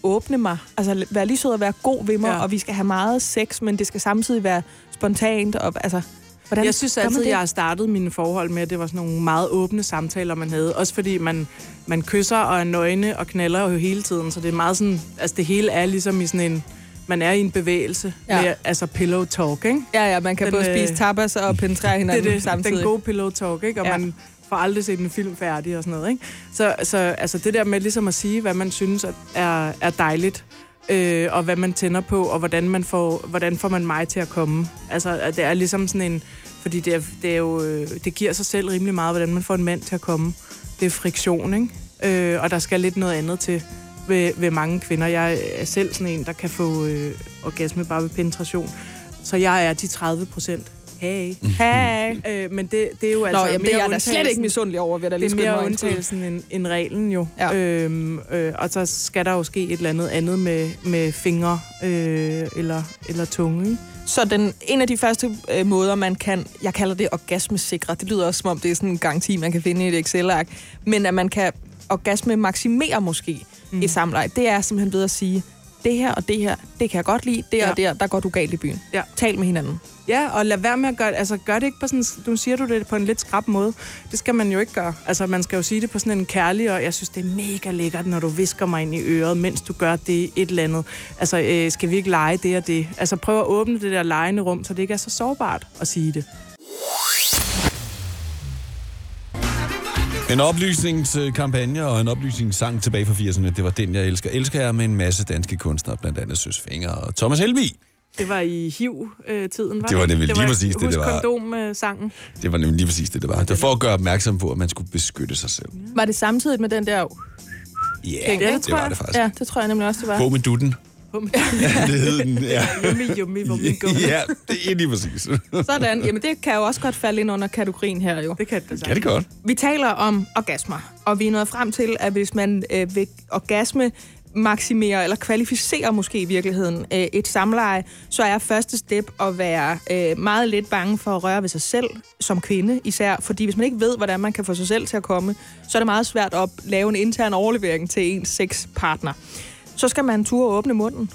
åbne mig. Altså, vær lige sød og være god ved mig, ja. Og vi skal have meget sex, men det skal samtidig være spontant. Og, altså, hvordan Jeg synes altid, det? jeg har startet mine forhold med, at det var sådan nogle meget åbne samtaler, man havde. Også fordi man, man kysser og er nøgne og knaller jo hele tiden, så det er meget sådan, altså det hele er ligesom i sådan en, man er i en bevægelse, Ja. med, altså pillow talk, ikke? Ja, ja, man kan Den, både øh, spise tapas og penetrere [LAUGHS] hinanden det det, samtidig. den gode pillow talk, ikke? Og ja. man får aldrig set en film færdig og sådan noget, ikke? Så, så altså det der med ligesom at sige, hvad man synes er, er dejligt, øh, og hvad man tænder på, og hvordan, man får, hvordan får man mig til at komme. Altså, det er ligesom sådan en... Fordi det, er, det, er jo, øh, det giver sig selv rimelig meget, hvordan man får en mand til at komme. Det er friktion, ikke? Øh, og der skal lidt noget andet til ved, ved mange kvinder. Jeg er selv sådan en, der kan få øh, orgasme bare ved penetration. Så jeg er de 30 procent. Hey. Hey. [LAUGHS] Øh, men det, det er jo Nå, altså jamen, det er da slet ikke misundelig over, ved Det lige er skynde mere undtagelsen end, end reglen jo. Ja. Øhm, øh, og så skal der jo ske et eller andet andet med, med fingre øh, eller, eller tunge. Så den, en af de første øh, måder, man kan, jeg kalder det orgasmesikre, det lyder også som om, det er sådan en garanti, man kan finde i et Excel-ark, men at man kan orgasme maksimere måske mm. et samleje, det er simpelthen ved at sige, det her og det her, det kan jeg godt lide, der ja. Ja. og der, der går du galt i byen. Ja. Tal med hinanden. Ja, og lad være med at gøre det. Altså, gør det ikke på sådan... Nu siger du det på en lidt skrab måde. Det skal man jo ikke gøre. Altså, man skal jo sige det på sådan en kærlig, og jeg synes, det er mega lækkert, når du visker mig ind i øret, mens du gør det et eller andet. Altså, øh, skal vi ikke lege det og det? Altså, prøv at åbne det der legende rum, så det ikke er så sårbart at sige det. En oplysningskampagne og en oplysningssang tilbage fra 80'erne, det var den, jeg elsker. Elsker jeg med en masse danske kunstnere, blandt andet Søs Finger og Thomas Helmi. Det var i HIV-tiden, var Det var det vel lige præcis det, det var. kondom-sangen. Det var nemlig lige præcis det, det var. Det var for at gøre opmærksom på, at man skulle beskytte sig selv. Var det samtidig med den der... Ja, Ja, det det tror var det faktisk. Ja, det tror jeg nemlig også, det var. På med dutten. Ja, [LAUGHS] det hed den, ja. [LAUGHS] Yummy, yummy, yummy, ja, det er lige præcis. [LAUGHS] Sådan. Jamen, det kan jo også godt falde ind under kategorien her, jo. Det kan det Ja, det godt. Vi taler om orgasmer, og vi er nået frem til, at hvis man øh, vil orgasme maksimere eller kvalificere måske i virkeligheden øh, et samleje, så er første step at være øh, meget lidt bange for at røre ved sig selv som kvinde især, fordi hvis man ikke ved, hvordan man kan få sig selv til at komme, så er det meget svært at lave en intern overlevering til ens sexpartner. Så skal man turde åbne munden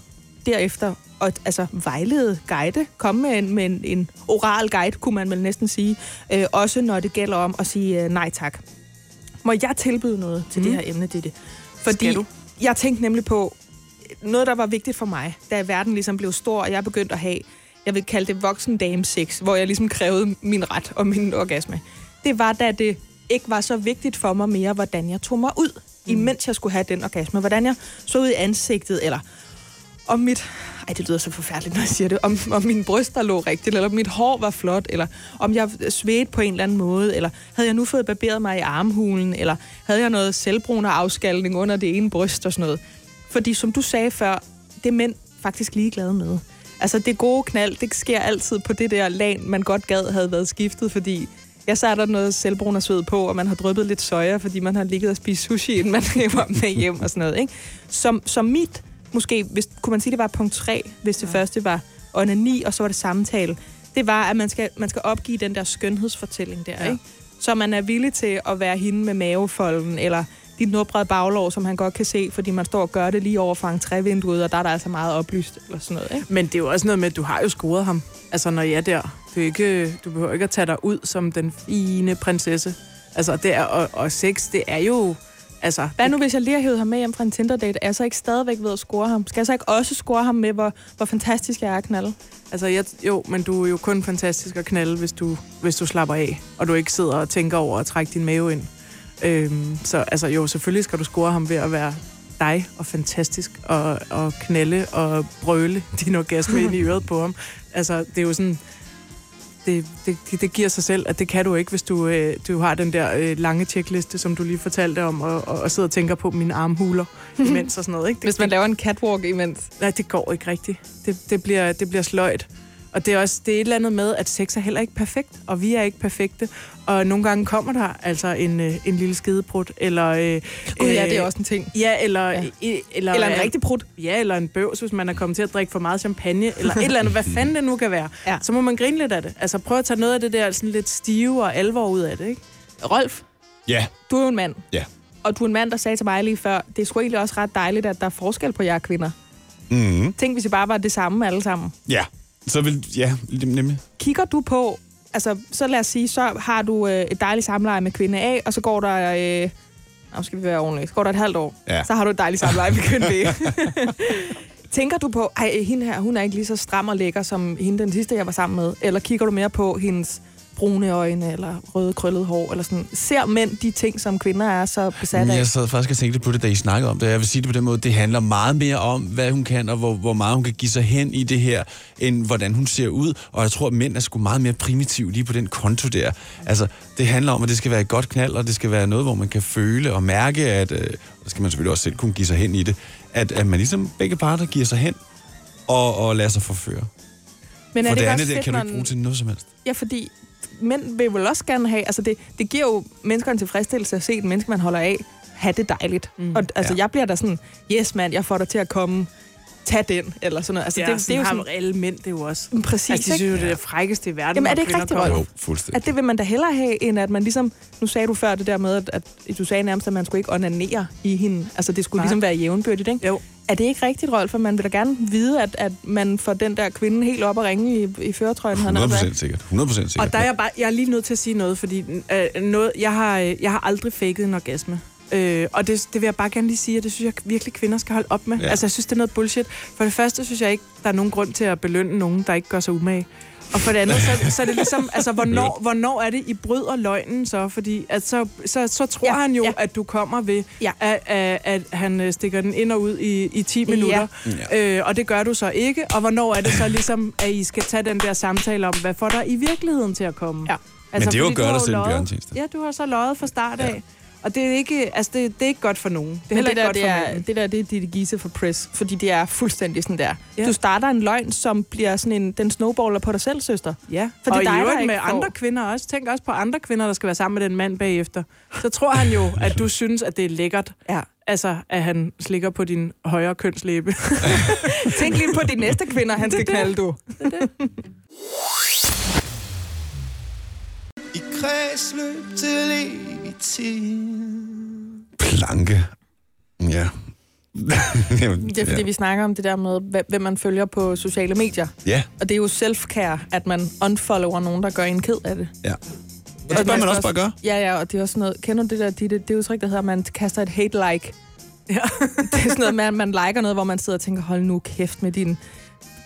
derefter og altså vejlede, guide, komme med en, med en, en oral guide, kunne man vel næsten sige, øh, også når det gælder om at sige øh, nej tak. Må jeg tilbyde noget til mm. det her emne, Ditte? Fordi Skal du? jeg tænkte nemlig på, noget der var vigtigt for mig, da verden ligesom blev stor, og jeg begyndte at have, jeg vil kalde det voksen dame sex, hvor jeg ligesom krævede min ret og min orgasme. Det var, da det ikke var så vigtigt for mig mere, hvordan jeg tog mig ud imens jeg skulle have den orgasme. Hvordan jeg så ud i ansigtet, eller om mit... Ej, det lyder så forfærdeligt, når jeg siger det. Om, om mine bryster lå rigtigt, eller om mit hår var flot, eller om jeg svedte på en eller anden måde, eller havde jeg nu fået barberet mig i armhulen, eller havde jeg noget selvbrun og afskalning under det ene bryst og sådan noget. Fordi som du sagde før, det er mænd faktisk ligeglade med. Altså det gode knald, det sker altid på det der lag, man godt gad havde været skiftet, fordi jeg så er der noget selvbrun og sved på, og man har dryppet lidt soja, fordi man har ligget og spist sushi, inden man [LAUGHS] var med hjem og sådan noget. Ikke? Som, som mit, måske, hvis, kunne man sige, det var punkt 3, hvis det ja. første var onani, og så var det samtale. Det var, at man skal, man skal opgive den der skønhedsfortælling der, ja. ikke? Så man er villig til at være hende med mavefolden, eller dit nubrede baglov, som han godt kan se, fordi man står og gør det lige over for entrévinduet, og der er der altså meget oplyst, eller sådan noget, ikke? Men det er jo også noget med, at du har jo scoret ham. Altså, når jeg er der. Du, er ikke, du behøver ikke at tage dig ud som den fine prinsesse. Altså, det er, og, og sex, det er jo Altså, Hvad nu, hvis jeg lige har hævet ham med hjem fra en Tinder-date? Er jeg så ikke stadigvæk ved at score ham? Skal jeg så ikke også score ham med, hvor, hvor fantastisk jeg er at knalde? Altså, jeg, jo, men du er jo kun fantastisk at knalde, hvis du, hvis du slapper af, og du ikke sidder og tænker over at trække din mave ind. Øhm, så altså, jo, selvfølgelig skal du score ham ved at være dig og fantastisk, og, og knalde og brøle [LAUGHS] din orgasme ind i øret på ham. Altså, det er jo sådan... Det, det, det giver sig selv, at det kan du ikke, hvis du, øh, du har den der øh, lange tjekliste, som du lige fortalte om, og, og, og sidder og tænker på mine armhuler imens og sådan noget. Ikke? [LAUGHS] Det, Hvis man laver en catwalk imens. Nej, det går ikke rigtigt. Det, det, bliver, det bliver sløjt. Og det er også det er et eller andet med, at sex er heller ikke perfekt, og vi er ikke perfekte. Og nogle gange kommer der altså en, øh, en lille skidebrud, eller... Øh, Gud, ja, øh, det er også en ting. Ja, eller... Ja. Ja. Eller, Eller en rigtig brud. Ja, eller en bøvs, hvis man er kommet til at drikke for meget champagne, eller et eller andet, hvad [LAUGHS] fanden det nu kan være. Ja. Så må man grine lidt af det. Altså prøv at tage noget af det der sådan lidt stive og alvor ud af det, ikke? Rolf, Ja, du er jo en mand. ja. Og du er en mand, der sagde til mig lige før, det er sgu egentlig også ret dejligt, at der er forskel på jer kvinder. Mm-hmm. Tænk, hvis I bare var det samme alle sammen. Ja, så vil... Ja, nemlig. Kigger du på, altså så lad os sige, så har du øh, et dejligt samleje med kvinde A, og så går der, øh, nu skal vi være ordentlige, så går der et halvt år, Ja. så har du et dejligt samleje med kvinde B. [LAUGHS] Tænker du på, ej, hende her, hun er ikke lige så stram og lækker som hende den sidste, jeg var sammen med? Eller kigger du mere på hendes brune øjne, eller røde krøllet hår, eller sådan? Ser mænd de ting, som kvinder er så besat af? jeg sad faktisk og tænkte på det, da I snakkede om det. Jeg vil sige det på den måde, det handler meget mere om, hvad hun kan, og hvor, hvor meget hun kan give sig hen i det her, end hvordan hun ser ud. Og jeg tror, at mænd er sgu meget mere primitive lige på den konto der. Altså, det handler om, at det skal være et godt knald, og det skal være noget, hvor man kan føle og mærke, at, øh, og skal man selvfølgelig også selv kunne give sig hen i det, at, at man ligesom begge parter giver sig hen og, og lader sig forføre. Men For er det, det ikke andet også der fedt, kan du ikke bruge til noget som helst. Ja, fordi mænd vil vel også gerne have... Altså, det, det giver jo mennesker en tilfredsstillelse at se et menneske, man holder af, have det dejligt. Mm. Og altså, Ja. jeg bliver da sådan, yes mand, jeg får dig til at komme, tag den, eller sådan noget. Altså, Ja, det, det er jo sådan... alle mænd, det er jo også. Præcis, Altså, de synes jo, det er det frækkeste i verden. Jamen, er det ikke rigtigt. Rolf? Jo, fuldstændig. At det vil man da hellere have, end at man ligesom... Nu sagde du før det der med, at, at du sagde nærmest, at man skulle ikke onanere i hende. Altså, det skulle Nej. ligesom være jævnbyrdigt, ikke? Jo. Er det ikke rigtigt, Rolf? For man vil da gerne vide, at, at man får den der kvinde helt op og ringe i, i føretrøjen. havde jeg nær sagt. 100% sikkert. 100% sikkert. Og der er jeg, bare, jeg er lige nødt til at sige noget, fordi øh, noget, jeg, har, øh, jeg har aldrig faked en orgasme. Øh, og det, det vil jeg bare gerne lige sige, at det synes jeg virkelig, kvinder skal holde op med. Ja. Altså, jeg synes, det er noget bullshit. For det første synes jeg ikke, der er nogen grund til at belønne nogen, der ikke gør sig umage. Og for det andet, så, så er det ligesom, [LAUGHS] altså, hvornår, hvornår er det, I bryder løgnen så? Fordi at så, så, så tror Ja, ja, han jo, ja. ja. at du kommer ved, Ja. ja. at, at, at han øh, stikker den ind og ud i, i 10 minutter. Ja. Øh, og det gør du så ikke. Og hvornår er det så ligesom, at I skal tage den der samtale om, hvad får der i virkeligheden til at komme? Ja. Men det er jo har dig selv en. Ja, du har så løjet fra start af. Og det er ikke, altså det, det er ikke godt for nogen. Det er Men heller det ikke der, godt det, for er, mænd. det der, det er dit gise for press, fordi det er fuldstændig sådan der. Ja. Du starter en løgn, som bliver sådan en, den snowballer på dig selv, søster. Ja, For og det er i dig, der ikke med får- andre kvinder også. Tænk også på andre kvinder, der skal være sammen med den mand bagefter. Så tror han jo, at du synes, at det er lækkert. Ja. Altså, at han slikker på din højre kønslæbe. [LAUGHS] Tænk lige på de næste kvinder, han skal knalde, du. I kredsløb til tid. Planke. Ja. [LAUGHS] Jamen, Det er fordi, ja. vi snakker om det der med, hvem man følger på sociale medier. Ja, Og det er jo self-care, at man unfollower nogen, der gør en ked af det. ja. Og det bør man også bare gøre. Ja, ja, og det er også noget... Kender du det der, det, det, det udtryk, der hedder, at man kaster et hate-like? Ja. [LAUGHS] Det er sådan noget, man, man liker noget, hvor man sidder og tænker, hold nu kæft med din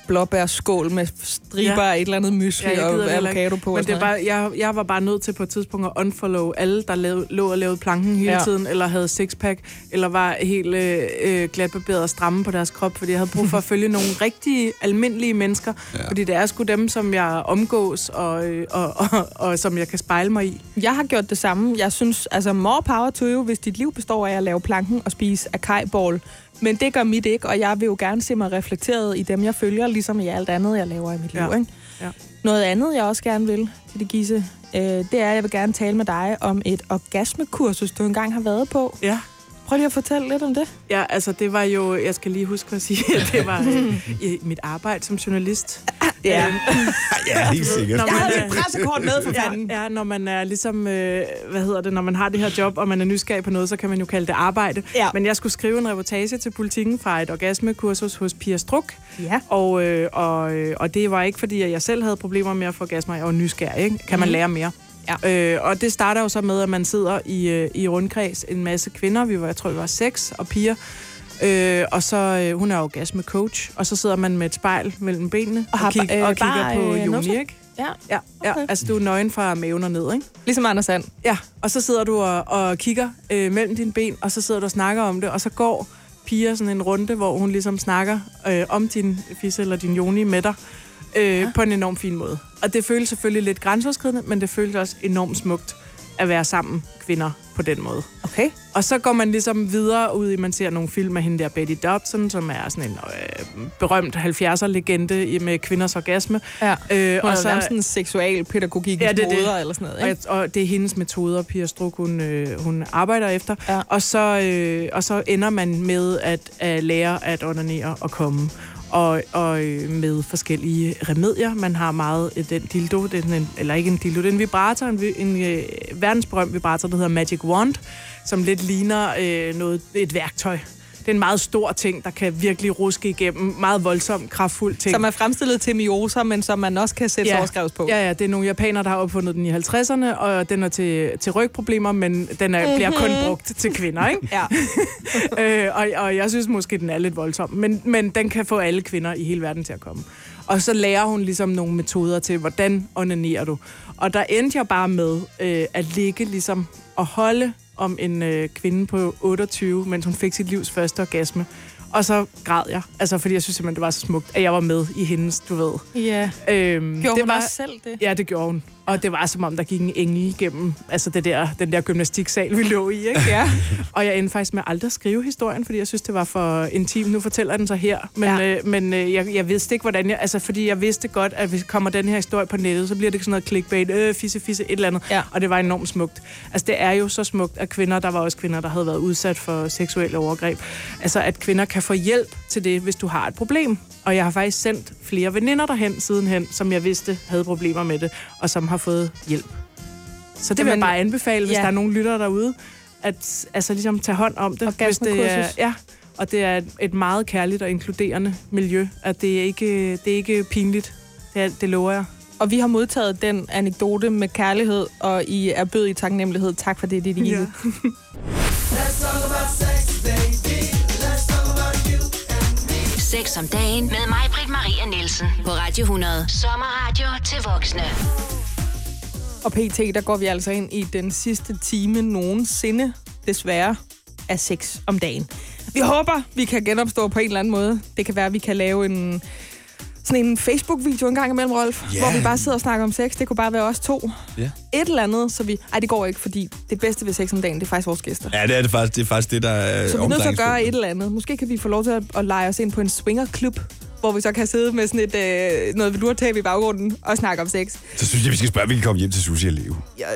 blåbærskål med striber Ja. af et eller andet mysli Ja, og avocado på. og Men det er bare, jeg, jeg var bare nødt til på et tidspunkt at unfollow alle, der lavede, lå og lavede planken hele Ja. tiden, eller havde sixpack, eller var helt øh, øh, glatbarberet og stramme på deres krop, fordi jeg havde brug for at [LAUGHS] følge nogle rigtige, almindelige mennesker, ja. fordi det er sgu dem, som jeg omgås, og, øh, og, og, og, og som jeg kan spejle mig i. Jeg har gjort det samme. Jeg synes, altså more power to you, hvis dit liv består af at lave planken og spise acai-ball. Men det gør mit ikke, og jeg vil jo gerne se mig reflekteret i dem, jeg følger, ligesom i alt andet, jeg laver i mit Ja. liv. Ikke? Ja. Noget andet, jeg også gerne vil til det gisse, øh, det er, at jeg vil gerne tale med dig om et orgasmekursus, du engang har været på. Ja. Prøv lige at fortælle lidt om det. Ja, altså det var jo, jeg skal lige huske at sige, [LAUGHS] at det var øh, i mit arbejde som journalist. [CLEARS THROAT] Ja. [LAUGHS] Ja, helt sikkert. Når Jeg man havde er- mit pressekort med for fanden. Ja, ja, når man er ligesom, øh, hvad hedder det, når man har det her job, og man er nysgerrig på noget, så kan man jo kalde det arbejde. Ja. Men jeg skulle skrive en reportage til politikken fra et orgasmekursus hos Pia Struk, Ja. og, øh, og, øh, og det var ikke fordi, at jeg selv havde problemer med at få orgasmer, jeg var nysgerrig, ikke? Kan man lære mere? Ja. Øh, og det starter jo så med, at man sidder i, øh, i rundkreds, en masse kvinder, vi var, jeg tror, vi var seks, og piger, Øh, og så, øh, hun er orgasme coach, og så sidder man med et spejl mellem benene og, har og, kig, øh, og kigger bare, på øh, Joni, ikke? Ja. Ja, ja, Okay. altså du er nøgen fra maven og ned, ikke? Ligesom Anders Sand. Ja, og så sidder du og, og kigger øh, mellem dine ben, og så sidder du og snakker om det, og så går Pia sådan en runde, hvor hun ligesom snakker øh, om din fisse eller din joni med dig, øh, ja. på en enorm fin måde. Og det føles selvfølgelig lidt grænseoverskridende, men det føles også enormt smukt at være sammen kvinder på den måde. Okay. Og så går man ligesom videre ud i, man ser nogle film af hende der Betty Dobson, som er sådan en øh, berømt 70'er-legende i- med kvinders orgasme. Ja. Øh, og så, sådan seksualpædagogikens Ja, det er det. eller sådan noget, og, ikke? og det er hendes metoder, Pia Struk, hun, øh, hun arbejder efter. Ja. Og, så, øh, og så ender man med at, at lære at onanere og komme. Og, og øh, med forskellige remedier. Man har meget øh, den dildo, den, eller ikke en dildo, den vibrator, en, en øh, verdensberømt vibrator, der hedder Magic Wand, som lidt ligner øh, noget, et værktøj. Det er en meget stor ting, der kan virkelig ruske igennem. Meget voldsom, kraftfuld ting. Som er fremstillet til mioser, men som man også kan sætte ja. overskrivs på. Ja, ja, det er nogle japanere, der har opfundet den i 50'erne, og den er til, til rygproblemer, men den er, mm-hmm. bliver kun brugt til kvinder, ikke? ja. [LAUGHS] øh, og, og jeg synes måske, den er lidt voldsom, men, men den kan få alle kvinder i hele verden til at komme. Og så lærer hun ligesom nogle metoder til, hvordan onanerer du. Og der endte jeg bare med øh, at ligge ligesom og holde om en øh, kvinde på 28, mens hun fik sit livs første orgasme. Og så græd jeg, altså fordi jeg synes simpelthen, det var så smukt, at jeg var med i hendes, du ved. ja. Øhm, Gjorde det hun var, også selv det? Ja, det gjorde hun. Og det var som om, der gik en engel igennem altså det der, den der gymnastiksal, vi lå i. Ikke? Ja. Og jeg endte faktisk med aldrig at skrive historien, fordi jeg synes, det var for intim. Nu fortæller den så her. Men, ja. øh, men øh, jeg, jeg vidste ikke, hvordan jeg... Altså, fordi jeg vidste godt, at hvis kommer den her historie på nettet, så bliver det sådan noget clickbait, øh, fisse, fisse, et eller andet. Ja. Og det var enormt smukt. Altså, det er jo så smukt, at kvinder... Der var også kvinder, der havde været udsat for seksuelle overgreb. Altså, at kvinder kan få hjælp til det, hvis du har et problem. Og jeg har faktisk sendt flere veninder derhen sidenhen, som jeg vidste havde problemer med det, og som har fået hjælp. Så det vil jeg Jamen, bare anbefale, hvis ja. der er nogen lyttere derude, at altså, ligesom tage hånd om det. Hvis det er, ja, og det er et- et meget kærligt og inkluderende miljø, at det er ikke, det er ikke pinligt. Det, er, det lover jeg. Og vi har modtaget den anekdote med kærlighed, og I er bød i taknemmelighed. Tak for det, det er ja. [LAUGHS] Sex om dagen med mig, Britt Maria Nielsen. På Radio 100. Sommerradio til voksne. Og pt, der går vi altså ind i den sidste time nogensinde, desværre, af sex om dagen. Vi håber, vi kan genopstå på en eller anden måde. Det kan være, at vi kan lave en sådan en Facebook-video en gang imellem, Rolf, Ja. hvor vi bare sidder og snakker om sex. Det kunne bare være os to. Ja. Et eller andet, så vi... Ej, det går ikke, fordi det bedste ved sex om dagen, det er faktisk vores gæster. Ja, det er det faktisk det, er faktisk det der er Så vi er nødt til at gøre et eller andet. Måske kan vi få lov til at, at lege os ind på en swingerklub, hvor vi så kan sidde med sådan et, øh, noget velurtab i baggrunden og snakke om sex. Så synes jeg, vi skal spørge, om vi kan komme hjem til Susie og leve. Jeg,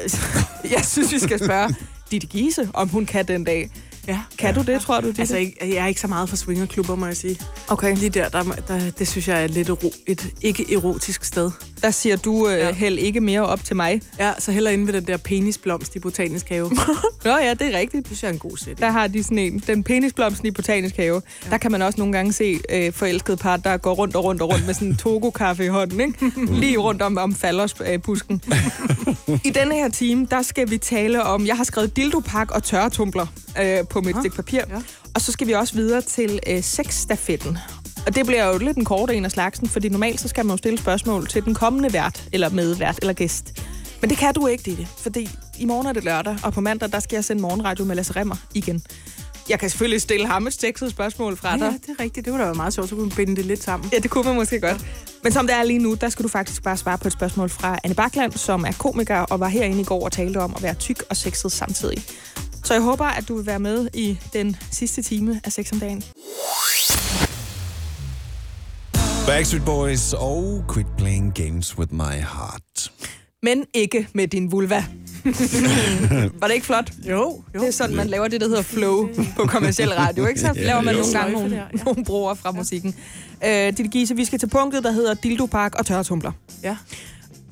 jeg synes, vi skal spørge [LAUGHS] Ditte Giese, om hun kan den dag. Ja. Kan du det, tror du, Ditte? Altså, jeg er ikke så meget for swingerklubber, må jeg sige. okay. Lige der, der, der det synes jeg er lidt ero, et ikke-erotisk sted. Der siger du, øh, Ja. held ikke mere op til mig. Ja, så heller inde ved den der penisblomst i Botanisk Have. det [LAUGHS] Nå ja, det er rigtigt. synes jeg er en god sætning. Der har de sådan en, den penisblomsten i Botanisk Have. Ja. Der kan man også nogle gange se øh, forelskede par, der går rundt og rundt og rundt med sådan en togo-kaffe i hånden, ikke? [LAUGHS] Lige rundt om, om faldersbusken. [LAUGHS] I denne her time, der skal vi tale om, jeg har skrevet dildopak og tørretumbler øh, på mit Aha, stykke papir. ja. Og så skal vi også videre til øh, sexstafetten. Og det bliver jo lidt en kort en af slagsen, fordi normalt så skal man jo stille spørgsmål til den kommende vært, eller medvært, eller gæst. Men det kan du ikke, Ditte, fordi i morgen er det lørdag, og på mandag, der skal jeg sende morgenradio med Lasse Remmer igen. Jeg kan selvfølgelig stille ham et sexet spørgsmål fra dig. ja, det er rigtigt. Det var da meget sjovt, så kunne vi binde det lidt sammen. Ja, det kunne man måske godt. Men som det er lige nu, der skal du faktisk bare svare på et spørgsmål fra Anne Bakland, som er komiker og var herinde i går og talte om at være tyk og sexet samtidig. Så jeg håber, at du vil være med i den sidste time af Sex om dagen. Backstreet Boys og Quit Playing Games With My Heart. Men ikke med din vulva. [LAUGHS] var det ikke flot? Jo, jo. Det er sådan, man laver det, der hedder flow på kommersiel radio, ikke? Så laver man jo. nogle gange nogle, ja. nogle broer fra musikken. Øh, Ditte Giese, vi skal til punktet, der hedder dildopak og tørretumbler. Ja.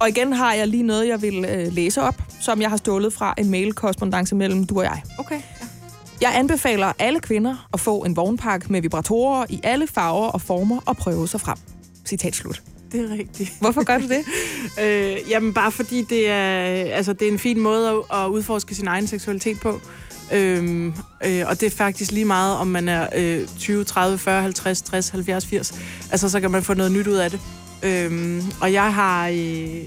Og igen har jeg lige noget, jeg vil øh, læse op, som jeg har stjålet fra en mail-korrespondance mellem du og jeg. Okay. Ja. Jeg anbefaler alle kvinder at få en vognpakke med vibratorer i alle farver og former og prøve sig frem. Citat slut. Det er rigtigt. Hvorfor gør du det? [LAUGHS] Øh, jamen bare fordi det er, altså, det er en fin måde at, at udforske sin egen seksualitet på. Øhm, øh, og det er faktisk lige meget, om man er øh, 20, 30, 40, 50, 60, 70, 80. Altså, så kan man få noget nyt ud af det. Øhm, og jeg har... Øh,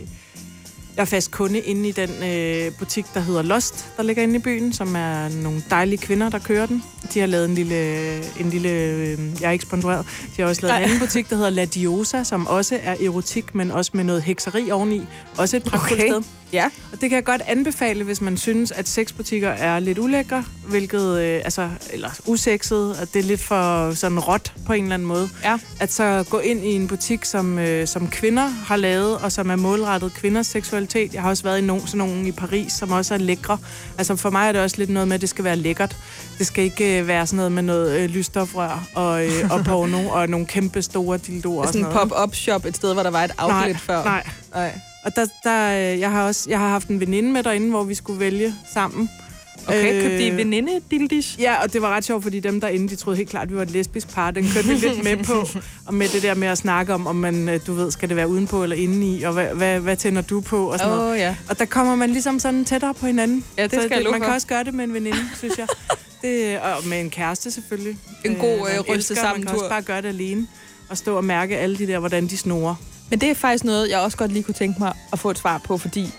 jeg er fast kunde inde i den øh, butik, der hedder Lost, der ligger inde i byen, som er nogle dejlige kvinder, der kører den. De har lavet en lille... En lille øh, jeg er ikke sponsoreret. De har også lavet en anden butik, der hedder La Diosa, som også er erotik, men også med noget hekseri oveni. Også et pragtfuldt Okay. sted. Ja. Og det kan jeg godt anbefale, hvis man synes, at sexbutikker er lidt ulækre, hvilket, øh, altså, eller usekset, at det er lidt for sådan råt på en eller anden måde. Ja. At så gå ind i en butik, som, øh, som kvinder har lavet, og som er målrettet kvinders seksualitet. Jeg har også været i nogen, sådan nogle i Paris, som også er lækre. Altså for mig er det også lidt noget med, at det skal være lækkert. Det skal ikke øh, være sådan noget med noget øh, lysstofrør og, øh, [LAUGHS] og porno og nogle kæmpe store dildoer og Sådan sådan en pop-up shop et sted, hvor der var et outlet nej, før. Nej, nej. Og der, der, øh, jeg har også jeg har haft en veninde med derinde, hvor vi skulle vælge sammen. Okay, Øh, købte I veninde dildis? Ja, og det var ret sjovt, fordi dem derinde, de troede helt klart, at vi var et lesbisk par. Den kørte vi lidt [LAUGHS] med på. Og med det der med at snakke om, om man, øh, du ved, skal det være udenpå eller indeni, og hvad, hvad, hvad tænder du på, og sådan Åh, noget. oh, ja. Og der kommer man ligesom sådan tættere på hinanden. Ja, det Så skal jeg love Man for. kan også gøre det med en veninde, synes jeg. [LAUGHS] Det, og med en kæreste selvfølgelig. En god, øh, man ryste elsker, sammen Man kan tur. også bare gøre det alene. Og stå og mærke alle de der, hvordan de snorer. Men det er faktisk noget, jeg også godt lige kunne tænke mig at få et svar på, fordi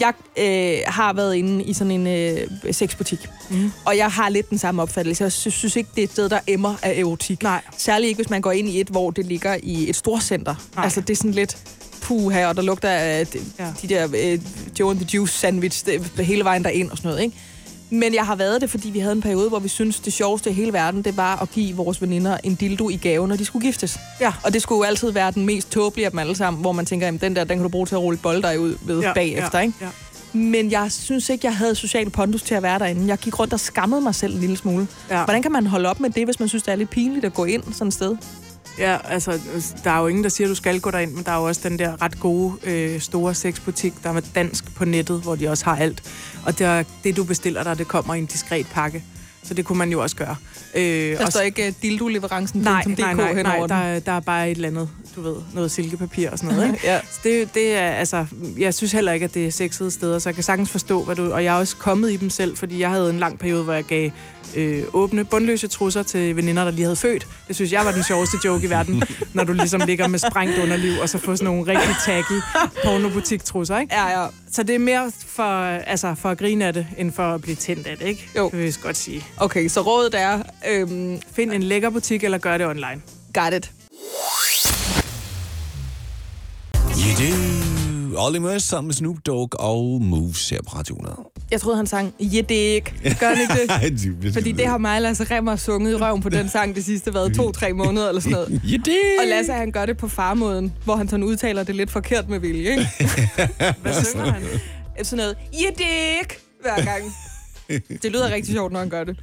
jeg øh, har været inde i sådan en øh, sexbutik, Mm. og jeg har lidt den samme opfattelse. Jeg synes, synes ikke, det er et sted, der emmer af erotik. Nej. Særligt ikke, hvis man går ind i et, hvor det ligger i et storcenter. Nej. Altså, det er sådan lidt puha, og der lugter af de, Ja. de der øh, Joe and the Juice sandwich det, hele vejen derind og sådan noget, ikke? Men jeg har været det, fordi vi havde en periode, hvor vi synes det sjoveste i hele verden, det var at give vores veninder en dildo i gave, når de skulle giftes. Ja. Og det skulle jo altid være den mest tåbelige af dem alle sammen, hvor man tænker, at den der, den kan du bruge til at rulle bolder ud ved ja, bagefter, ja, ikke? Ja. Men jeg synes ikke, jeg havde social pondus til at være derinde. Jeg gik rundt og skammede mig selv en lille smule. Ja. Hvordan kan man holde op med det, hvis man synes, det er lidt pinligt at gå ind sådan et sted? Ja, altså, der er jo ingen, der siger, at du skal gå derind, men der er jo også den der ret gode, øh, store sexbutik, der er dansk på nettet, hvor de også har alt. Og det, det du bestiller der, det kommer i en diskret pakke. Så det kunne man jo også gøre. Øh, Der og står ikke uh, dildo-leverancen nej, nej, DK nej, nej, henover der, er- der er bare et eller andet, du ved, noget silkepapir og sådan noget, ikke? [LAUGHS] Ja. Så det, det er, altså, jeg synes heller ikke, at det er sexede steder, så jeg kan sagtens forstå, hvad du... Og jeg er også kommet i dem selv, fordi jeg havde en lang periode, hvor jeg gav øh, åbne, bundløse trusser til veninder, der lige havde født. Det synes jeg var den sjoveste joke i verden, [LAUGHS] når du ligesom ligger med sprængt underliv, og så får sådan nogle rigtig tacky pornobutik-trusser, ikke? Ja, ja. Så det er mere for, altså, for at grine af det, end for at blive tændt af det, ikke? Jo. Det vil jeg godt sige. Okay, så rådet er, øhm, Find en lækker butik, eller gør det online. got it. You do. Olly Murs sammen med Snoop Dogg og Moves her på Radio 100. Jeg troede, han sang, det er ikke. Gør han ikke [LAUGHS] det? Fordi det har mig og Lasse Remmer sunget i røven på den sang det sidste været to-tre måneder eller sådan noget. [LAUGHS] Og Lasse, han gør det på farmåden, hvor han sådan udtaler det lidt forkert med vilje, ikke? [LAUGHS] Hvad synger han? Sådan noget, ja, det ikke, hver gang. Det lyder rigtig sjovt, når han gør det.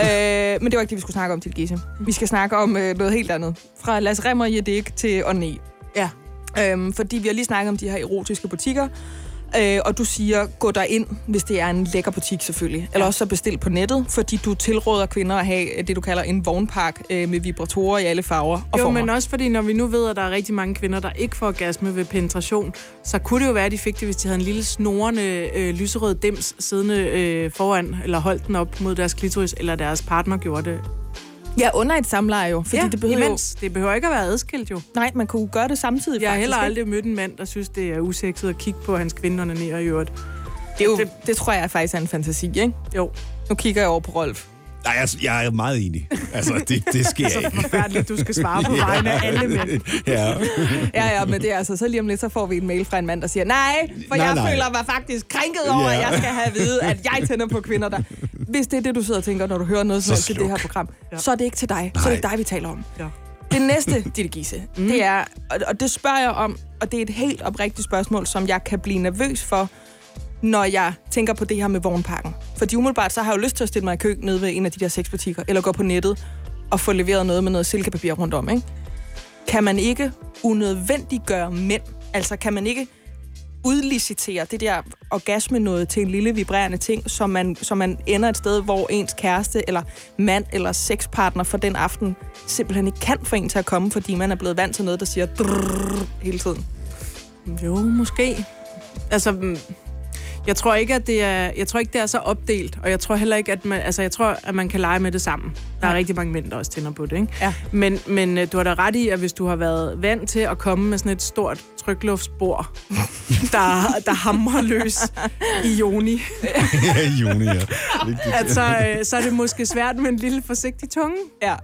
Øh, men det var ikke det, vi skulle snakke om til Gisse. Vi skal snakke om øh, noget helt andet. Fra Lasse Remmer i Jedik til Onne. Ja. Øhm, fordi vi har lige snakket om de her erotiske butikker. Øh, og du siger, gå der ind, hvis det er en lækker butik selvfølgelig. Eller også så bestil på nettet, fordi du tilråder kvinder at have det, du kalder en vognpark øh, med vibratorer i alle farver og Jo, former. men også fordi, når vi nu ved, at der er rigtig mange kvinder, der ikke får orgasme ved penetration, så kunne det jo være, at de fik det, hvis de havde en lille snorende øh, lyserød dims siddende øh, foran, eller holdt den op mod deres klitoris, eller deres partner gjorde det. Ja, under et samleje jo. Fordi ja, det behøver imens. Det behøver ikke at være adskilt jo. Jo, nej, man kunne gøre det samtidig Jeg har heller aldrig mødt en mand, der synes, det er usekset at kigge på hans kvinder ned i øvrigt. Det, er jo, Det- det, det tror jeg faktisk er en fantasi, ikke? Jo, Nu kigger jeg over på Rolf. Nej, jeg, jeg er meget enig. Altså, det, det [LAUGHS] sker så ikke. forfærdeligt, du skal svare på [LAUGHS] vegne af alle mænd. Ja. Ja, ja, men det er altså, så lige om lidt, så får vi en mail fra en mand, der siger, nej, for Nej, jeg nej. føler mig faktisk krænket over, Ja. at jeg skal have at vide, at jeg tænder på kvinder, der... Hvis det er det, du sidder og tænker, når du hører noget Så til det her program, Ja. så er det ikke til dig. Så er det ikke dig, vi taler om. Ja. Det næste, Ditte Gisse, mm. det er, og, og det spørger jeg om, og det er et helt oprigtigt spørgsmål, som jeg kan blive nervøs for, når jeg tænker på det her med vognpakken. Fordi umiddelbart, så har jeg jo lyst til at stille mig i kø nede ved en af de der sexbutikker, eller gå på nettet og få leveret noget med noget silkepapir rundt om, ikke? Kan man ikke unødvendiggøre mænd? Altså, kan man ikke udlicitere det der orgasme noget til en lille vibrerende ting, så man, så man ender et sted, hvor ens kæreste eller mand eller sexpartner for den aften simpelthen ikke kan få en til at komme, fordi man er blevet vant til noget, der siger drrrr hele tiden. Jo, måske. Altså, mm, jeg tror ikke, at det er, jeg tror ikke, det er så opdelt, og jeg tror heller ikke, at man, altså, jeg tror, at man kan lege med det sammen. Der er Ja. rigtig mange mænd, der også tænder på det, ikke? Ja. Men, men øh, du har da ret i, at hvis du har været vant til at komme med sådan et stort trykluftsbord, [LAUGHS] der, der hamrer løs i joni, ja, i juni, ja. Vigtigt. at så, øh, så er det måske svært med en lille forsigtig tunge. Ja.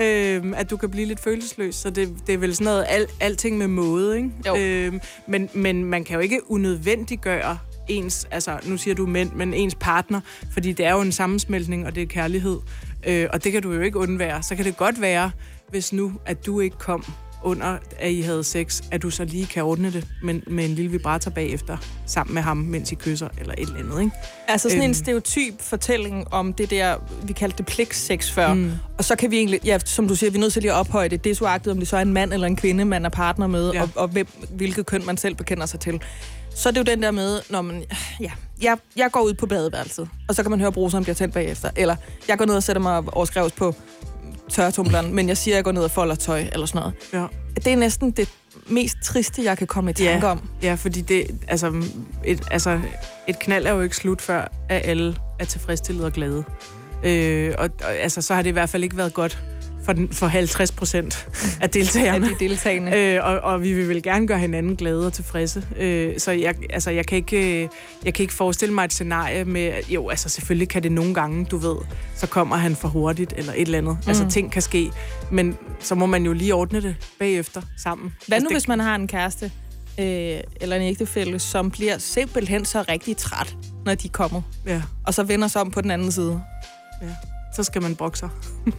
Øhm, at du kan blive lidt følelsesløs, så det, det er vel sådan noget, al, alting med måde, ikke? Jo. Øhm, men, men man kan jo ikke unødvendiggøre ens, altså nu siger du mænd, men ens partner, fordi det er jo en sammensmeltning, og det er kærlighed, øh, og det kan du jo ikke undvære. Så kan det godt være, hvis nu, at du ikke kom under, at I havde sex, at du så lige kan ordne det med, med en lille vibrator bagefter, sammen med ham, mens I kysser, eller et eller andet, ikke? Altså sådan øhm. En stereotyp fortælling om det der, vi kaldte det pligtsex før. Mm. Og så kan vi egentlig, ja, som du siger, vi er nødt til lige at ophøje det. Det er så agtet, om det så er en mand eller en kvinde, man er partner med. Ja. og, og hvem, hvilket køn man selv bekender sig til. Så er det jo den der med, når man, ja, jeg, jeg går ud på badeværelset, og så kan man høre, bruseren bliver tændt bagefter. Eller jeg går ned og sætter mig overskrevs på tørretumbleren, men jeg siger, at jeg går ned og folder tøj, eller sådan noget. Ja. Det er næsten det mest triste, jeg kan komme i tanke Ja. om. Ja, fordi det, altså, et, altså, et knald er jo ikke slut, før at alle er tilfredsstillet og glade. Øh, og, og altså, så har det i hvert fald ikke været godt for, den, for 50 procent af Af deltagerne. de deltagende. [LAUGHS] Øh, og, og vi vil vel gerne gøre hinanden glade og tilfredse. Øh, så jeg, altså, jeg, kan ikke, øh, jeg kan ikke forestille mig et scenarie med, jo, altså selvfølgelig kan det nogle gange, du ved, så kommer han for hurtigt eller et eller andet. Mm. Altså ting kan ske, men så må man jo lige ordne det bagefter sammen. Hvad altså, nu, det, hvis man har en kæreste øh, eller en ægtefælle, som bliver simpelthen så rigtig træt, når de kommer, Ja, og så vender sig om på den anden side? ja. Så skal man sig.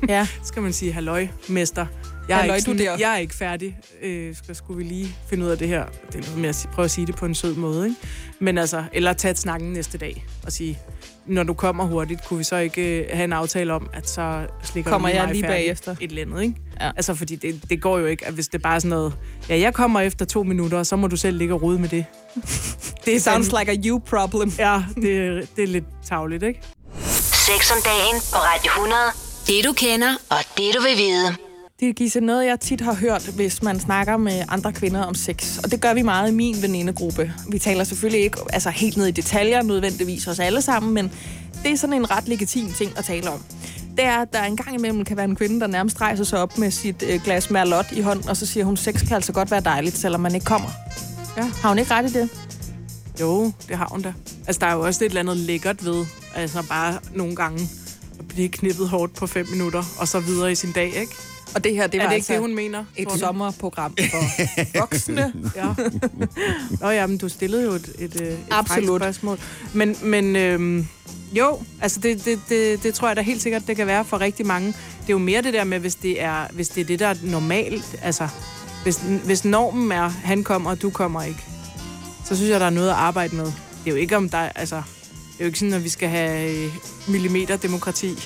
Ja. [LAUGHS] Så skal man sige, halløj, mester. Jeg er, Halløj, ikke, du der. jeg er ikke færdig. Øh, skal, skulle vi lige finde ud af det her? Det er noget med at prøve at sige det på en sød måde, ikke? Men altså, eller tage et snakken næste dag og sige, når du kommer hurtigt, kunne vi så ikke øh, have en aftale om, at så slikker Kommer du lige jeg lige bagefter? Et eller andet, ikke? Ja. Altså, fordi det, det går jo ikke, at hvis det bare er sådan noget, ja, jeg kommer efter to minutter, så må du selv ligge og rode med det. [LAUGHS] det sounds like a you problem. Ja, det, det er lidt tavligt, ikke? Sex om dagen på Radio 100. Det du kender, og det du vil vide. Det er Gisse, noget, jeg tit har hørt, hvis man snakker med andre kvinder om sex. Og det gør vi meget i min venindegruppe. Vi taler selvfølgelig ikke altså, helt ned i detaljer, nødvendigvis os alle sammen, men det er sådan en ret legitim ting at tale om. Det er, at der en gang imellem kan være en kvinde, der nærmest rejser sig op med sit øh, glas Merlot i hånden, og så siger hun, sex kan altså godt være dejligt, selvom man ikke kommer. Ja. Har hun ikke ret i det? Jo, det har hun da. Altså, der er jo også et eller andet lækkert ved, altså bare nogle gange at blive knippet hårdt på fem minutter, og så videre i sin dag, ikke? Og det her, det var er det altså ikke det, hun mener? et du? sommerprogram for [LAUGHS] voksne. Ja. Nå ja, men du stillede jo et, et, et Absolut. spørgsmål. Men, men øhm, jo, altså det, det, det, det tror jeg da helt sikkert, det kan være for rigtig mange. Det er jo mere det der med, hvis det er, hvis det, er det, der er normalt. Altså, hvis, hvis normen er, han kommer, og du kommer ikke, så synes jeg, der er noget at arbejde med. Det er jo ikke om der, altså, det er jo ikke sådan, at vi skal have øh, millimeterdemokrati.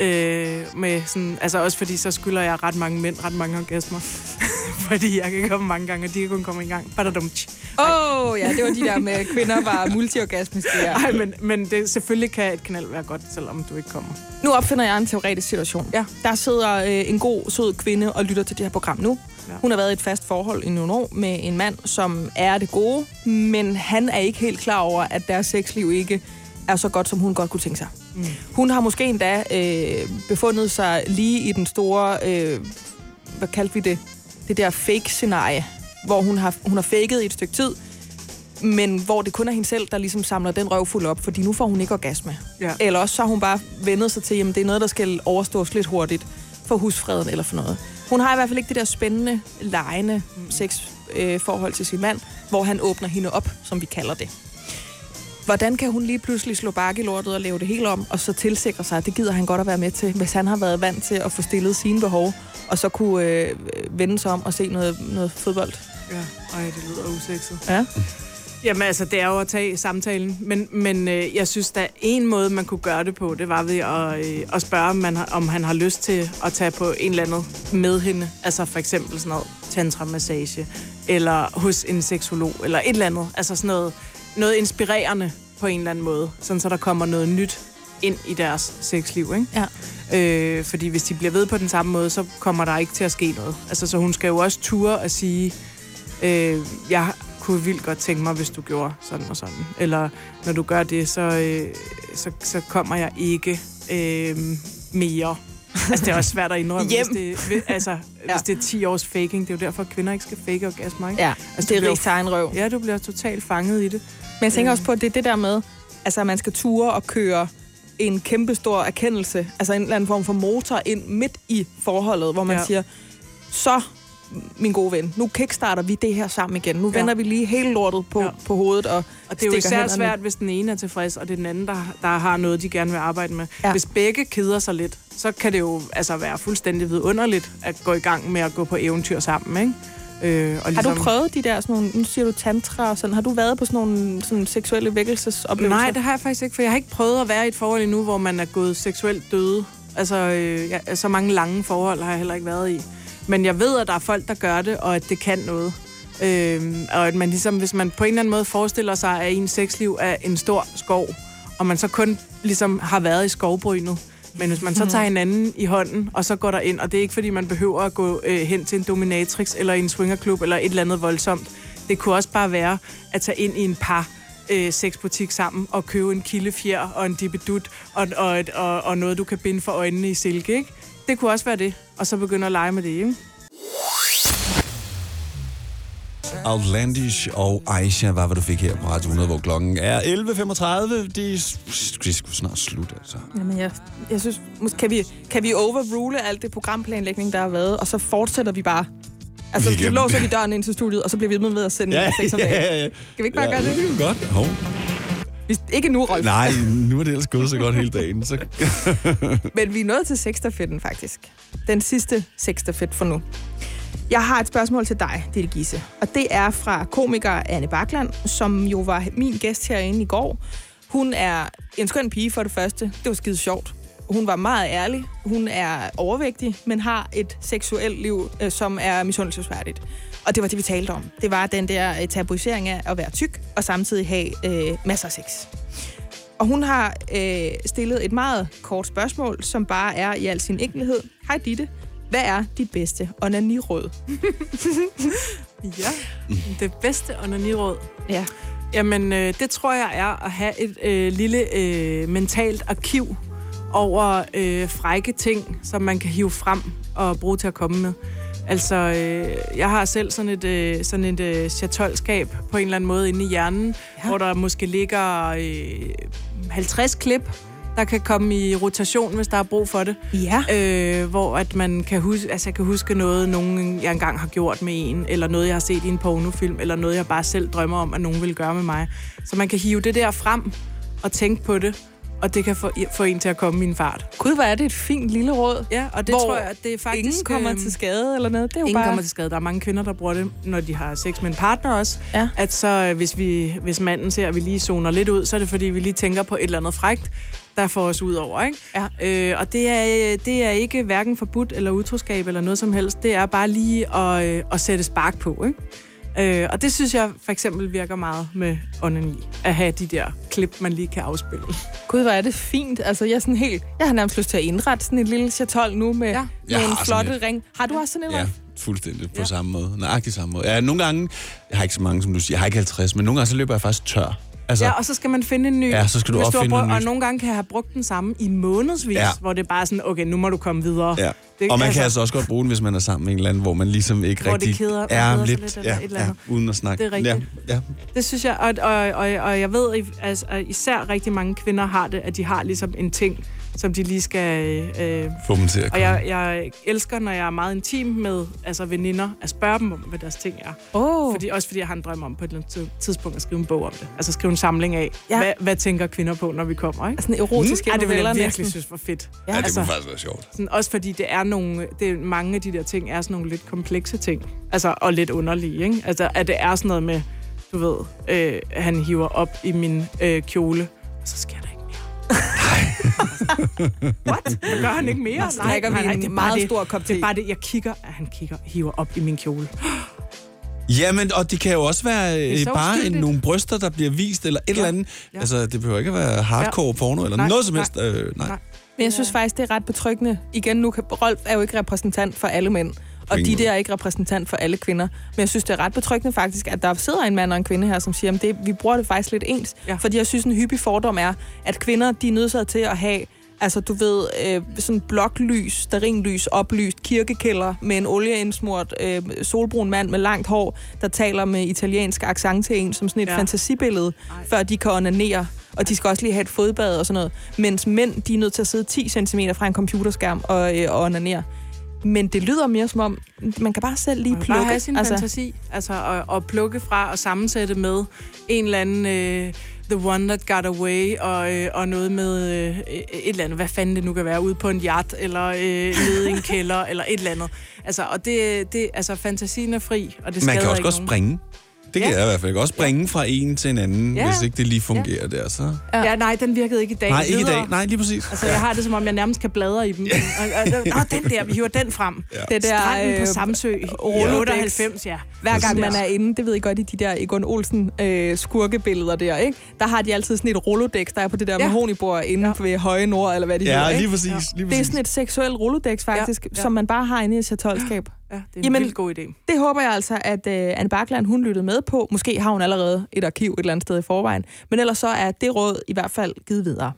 Øh, med sådan, altså også fordi, så skylder jeg ret mange mænd ret mange orgasmer. [LAUGHS] fordi jeg kan komme mange gange, og de kan kun komme en gang. Badadumtsch. Åh, oh, ja, det var de der med, kvinder var multiorgasmiske. Nej, men, men det, selvfølgelig kan et knald være godt, selvom du ikke kommer. Nu opfinder jeg en teoretisk situation. Ja. Der sidder øh, en god, sød kvinde og lytter til det her program nu. Ja. Hun har været i et fast forhold i nogle år med en mand, som er det gode, men han er ikke helt klar over, at deres sexliv ikke er så godt, som hun godt kunne tænke sig. Mm. Hun har måske endda øh, befundet sig lige i den store, øh, hvad kaldte vi det, det der fake-scenarie, hvor hun har, hun har faket i et stykke tid, men hvor det kun er hende selv, der ligesom samler den røv fuld op, fordi nu får hun ikke orgasme. Ja. Eller også så har hun bare vendet sig til, at det er noget, der skal overstås lidt hurtigt for husfreden eller for noget. Hun har i hvert fald ikke det der spændende, lejende sexforhold øh, forhold til sin mand, hvor han åbner hende op, som vi kalder det. Hvordan kan hun lige pludselig slå bakke i lortet og lave det helt om, og så tilsikre sig, at det gider han godt at være med til, hvis han har været vant til at få stillet sine behov, og så kunne øh, vende sig om og se noget, noget fodbold? Ja, ej, det lyder usekset. Ja. Jamen altså, det er jo at tage samtalen, men, men øh, jeg synes, der er en måde, man kunne gøre det på, det var ved at, øh, at spørge, om, man har, om han har lyst til at tage på en eller anden med hende. Altså for eksempel sådan noget tantra-massage, eller hos en seksolog, eller et eller andet. Altså sådan noget, noget inspirerende på en eller anden måde, sådan så der kommer noget nyt ind i deres sexliv, ikke? Ja. Øh, fordi hvis de bliver ved på den samme måde, så kommer der ikke til at ske noget. Altså, så hun skal jo også ture og sige, øh, jeg kunne vildt godt tænke mig, hvis du gjorde sådan og sådan. Eller når du gør det, så, øh, så, så kommer jeg ikke øh, mere. Altså, det er også svært at indrømme, Hjem. hvis det, altså, [LAUGHS] ja. hvis det er 10 års faking. Det er jo derfor, at kvinder ikke skal fake orgasmer, ikke? Ja, Altså, det er rigtig egen røv. Ja, du bliver totalt fanget i det. Men jeg tænker også på, at det er det der med, altså at man skal ture og køre en kæmpe stor erkendelse, altså en eller anden form for motor ind midt i forholdet, hvor man ja. siger, så min gode ven, nu kickstarter vi det her sammen igen. Nu Ja. vender vi lige hele lortet på, Ja. på hovedet og, Og det er jo især hænderne- svært, hvis den ene er tilfreds, og det er den anden, der, der har noget, de gerne vil arbejde med. Ja. Hvis begge keder sig lidt, så kan det jo altså være fuldstændig vidunderligt at gå i gang med at gå på eventyr sammen, ikke? Øh, og Har du prøvet de der, sådan nogle, nu siger du tantra og sådan, har du været på sådan nogle sådan seksuelle vækkelsesoplevelser? Nej, det har jeg faktisk ikke, for jeg har ikke prøvet at være i et forhold endnu, hvor man er gået seksuelt døde. Altså, øh, ja, så mange lange forhold har jeg heller ikke været i. Men jeg ved, at der er folk, der gør det, og at det kan noget. Øhm, og at man ligesom, hvis man på en eller anden måde forestiller sig, at ens sexliv er en stor skov, og man så kun ligesom har været i skovbrynet, men hvis man så tager hinanden i hånden, og så går der ind, og det er ikke fordi, man behøver at gå øh, hen til en dominatrix, eller en swingerklub, eller et eller andet voldsomt. Det kunne også bare være at tage ind i en par øh, sexbutik sammen og købe en kildefjer og en dibidut og, og, et, og, og noget, du kan binde for øjnene i silke, ikke? Det kunne også være det. Og så begynde at lege med det, ikke? Outlandish og Aisha var, hvad du fik her på Radio 100, hvor klokken er 11.35. De skal sgu snart slutte, altså. Jamen, jeg, jeg synes, måske kan vi, kan vi overrule alt det programplanlægning, der har været, og så fortsætter vi bare. Altså, Vi så kan- låser vi døren ind til studiet, og så bliver vi ved med at sende ja, sex om dagen. ja. Kan vi ikke bare ja, gøre det? det? er Godt. Hov. Hvis, ikke nu, Rolf. Nej, nu er det ellers gået så godt hele dagen. Så... [LAUGHS] Men vi er nået til sexstafetten, faktisk. Den sidste sexstafet for nu. Jeg har et spørgsmål til dig, Ditte Gisse. Og det er fra komiker Anne Bakland, som jo var min gæst herinde i går. Hun er en skøn pige for det første. Det var skide sjovt. Hun var meget ærlig. Hun er overvægtig, men har et seksuelt liv, øh, som er misundelsesværdigt. Og det var det, vi talte om. Det var den der øh, tabuisering af at være tyk, og samtidig have øh, masser af sex. Og hun har øh, stillet et meget kort spørgsmål, som bare er i al sin enkelhed. Hej Ditte, hvad er dit bedste onaniråd? [LAUGHS] Ja. Det bedste onaniråd. Ja. Jamen, øh, det tror jeg er at have et øh, lille øh, mentalt arkiv over øh, frække ting, som man kan hive frem og bruge til at komme med. Altså, øh, jeg har selv sådan et, øh, sådan et øh, chatolskab på en eller anden måde inde i hjernen, ja. hvor der måske ligger øh, 50 klip, der kan komme i rotation, hvis der er brug for det. Ja. Øh, hvor at man kan huske, altså jeg kan huske noget, nogen jeg engang har gjort med en, eller noget, jeg har set i en pornofilm, eller noget, jeg bare selv drømmer om, at nogen vil gøre med mig. Så man kan hive det der frem og tænke på det, og det kan få, få en til at komme i en fart. Gud, hvor er det et fint lille råd. Ja, og det tror jeg, at det er faktisk... Ingen kommer øhm, til skade eller noget. Det er jo Ingen bare... kommer til skade. Der er mange kvinder, der bruger det, når de har sex med en partner også. Ja. At så, øh, hvis, vi, hvis manden ser, at vi lige zoner lidt ud, så er det fordi, vi lige tænker på et eller andet frægt, der får os ud over. Ikke? Ja. Øh, og det er, det er ikke hverken forbudt eller utroskab eller noget som helst. Det er bare lige at, øh, at sætte spark på. Ikke? Øh, og det synes jeg for eksempel virker meget med onani. At have de der klip, man lige kan afspille. Gud, hvor er det fint. Altså, jeg er sådan helt... Jeg har nærmest lyst til at indrette sådan et lille chatol nu med, Ja. ja. Jeg med en et. ring. Har du også sådan en Ja, fuldstændig på Ja. samme måde. Nøjagtig samme måde. Ja, nogle gange, jeg har ikke så mange, som du siger, jeg har ikke 50, men nogle gange så løber jeg faktisk tør. Altså, Ja, og så skal man finde en ny. Ja, så skal du opfinde har brugt, noget Og nogle gange kan jeg have brugt den samme i månedsvis, Ja. ja. hvor det er bare sådan, okay, nu må du komme videre. Ja. Det, og man kan altså også godt bruge den, hvis man er sammen med en eller anden, hvor man ligesom ikke Hvor det rigtig keder- man er keder lidt, lidt eller ja, et eller ja, andet. uden at snakke. Det er rigtigt. Ja, ja. Det synes jeg, og, og, og, og jeg ved, altså, at især rigtig mange kvinder har det, at de har ligesom en ting, som de lige skal... Øh, Få dem til at og komme. jeg, jeg elsker, når jeg er meget intim med altså veninder, at spørge dem om, hvad deres ting er. Åh, Fordi, også fordi jeg har en drøm om på et eller andet tidspunkt at skrive en bog om det. Altså skrive en samling af, Ja. ja. hvad, hvad tænker kvinder på, når vi kommer, ikke? sådan erotiske Ja, det vil jeg virkelig næsten. synes var fedt. Ja, det altså, kunne faktisk være sjovt. sådan, også fordi det er nogle, det er, mange af de der ting er sådan nogle lidt komplekse ting. Altså, og lidt underlige, ikke? Altså, at det er sådan noget med, du ved, øh, han hiver op i min øh, kjole, og så sker der ikke mere. [LAUGHS] [LAUGHS] What? Gør han ikke mere? Så drikker vi en det er meget bare det. stor kop Det er te. bare det, jeg kigger, at han kigger, hiver op i min kjole. [GASPS] Jamen, og det kan jo også være øh, bare en, nogle bryster, der bliver vist, eller et eller andet. Ja. Altså, det behøver ikke at være hardcore porno, eller Nej, noget som nej. helst. Øh, nej. Nej. Men jeg synes faktisk, det er ret betryggende. Igen, nu kan Rolf er jo ikke repræsentant for alle mænd. Og de der er ikke repræsentant for alle kvinder. Men jeg synes, det er ret betryggende faktisk, at der sidder en mand og en kvinde her, som siger, at det, vi bruger det faktisk lidt ens. Ja. Fordi jeg synes, en hyppig fordom er, at kvinder de er nødt til at have Altså, du ved, øh, sådan bloklys, sterinlys, oplyst kirkekælder med en olieindsmurt øh, solbrun mand med langt hår, der taler med italiensk accent til en, som sådan et. Ja. fantasibillede, Ej. før de kan onanere. Og de skal også lige have et fodbad og sådan noget. Mens mænd, de er nødt til at sidde 10 cm fra en computerskærm og, øh, og onanere. Men det lyder mere som om, man kan bare selv lige plukke. bare have sin altså. fantasi, altså og, og plukke fra og sammensætte med en eller anden øh, The One That Got Away og, øh, og noget med øh, et eller andet, hvad fanden det nu kan være, ude på en yacht eller øh, nede i en [LAUGHS] kælder eller et eller andet. Altså, og det, det, altså, fantasien er fri, og det Man kan også godt springe. Det kan Ja. jeg i hvert fald godt springe fra en til en anden, Ja. hvis ikke det lige fungerer der. Så. Ja, nej, den virkede ikke i dag. Nej, ikke i dag. Nej, lige præcis. Altså, jeg har det, som om jeg nærmest kan bladre i dem. Og, og, og, Nå, den der, vi hiver den frem. Det der, Stranden på øh, Samsø Rolodex. 98, ja. Hver gang Præcis. man er inde, det ved I godt i de der Egon Olsen øh, skurkebilleder der, ikke? Der har de altid sådan et rolodex, der er på det der Ja. mahonibord inde Ja. ved Høje Nord, eller hvad de Ja, hedder, lige ikke? præcis. Ja. Lige Det er præcis. sådan et seksuelt rolodex faktisk, Ja, ja. som man bare har inde i et chatolskab. Ja, det er en Jamen- vildt god idé. Det håber jeg altså, at øh, Anne Bakland, hun lyttede med på. Måske har hun allerede et arkiv et eller andet sted i forvejen. Men ellers så er det råd i hvert fald givet videre.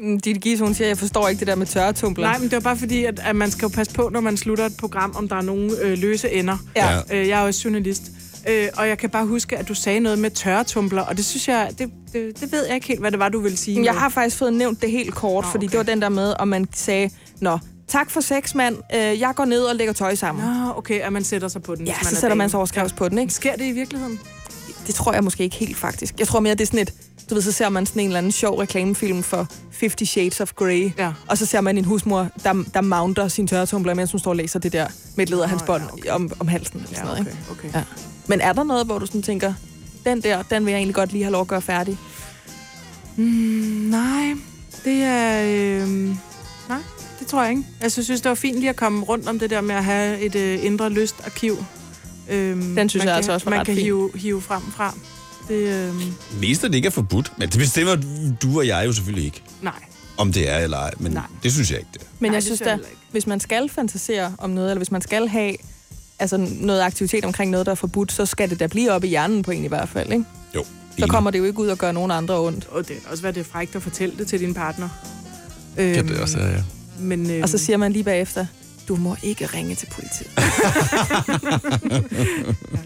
Mm, Ditte Gies, hun siger, jeg forstår ikke det der med tørretumbler. Nej, men det var bare fordi, at, at man skal jo passe på, når man slutter et program, om der er nogle øh, løse ender. Ja. Ja. Øh, jeg er jo også journalist. Øh, og jeg kan bare huske, at du sagde noget med tørretumbler, og det synes jeg, det, det, det ved jeg ikke helt, hvad det var, du ville sige. Jeg har faktisk fået nævnt det helt kort, Nå, fordi okay. det var den der med, om man sagde, Nå, tak for sex, mand. Øh, jeg går ned og lægger tøj sammen. Nå, okay, at man sætter sig på den, Ja, man så er sætter man sig overskrivs på den, ikke? Sker det i virkeligheden? Det tror jeg måske ikke helt, faktisk. Jeg tror mere, det er sådan et... Du ved, så ser man sådan en eller anden sjov reklamefilm for 50 Shades of Grey. Ja. Og så ser man en husmor, der, der mounter sin tørretumbler, mens hun står og læser det der med et lederhandsbånd Nå, ja, okay. om, om halsen. Eller Ja, sådan noget, okay, ikke? okay. Ja. Men er der noget, hvor du sådan tænker, den der, den vil jeg egentlig godt lige have lov at gøre færdig? Mm, nej, det er... Øh, nej, det tror jeg ikke. Altså, jeg synes, det var fint lige at komme rundt om det der med at have et øh, indre lystarkiv. Øhm, Den synes jeg altså også var Man kan hive, hive frem fra. Det, øh, Mest at det ikke er forbudt, men det bestemmer du og jeg jo selvfølgelig ikke, nej. om det er eller ej. Men Nej. det synes jeg ikke, det er. Men Nej, jeg det synes da, hvis man skal fantasere om noget, eller hvis man skal have altså noget aktivitet omkring noget, der er forbudt, så skal det da blive op i hjernen på en i hvert fald, ikke? Jo. Så kommer det jo ikke ud og gør nogen andre ondt. Og det kan også være, det er frækt at fortælle det til din partner. Kan det også, ja, ja. Men, øh, Og så siger man lige bagefter, du må ikke ringe til politiet. [LAUGHS]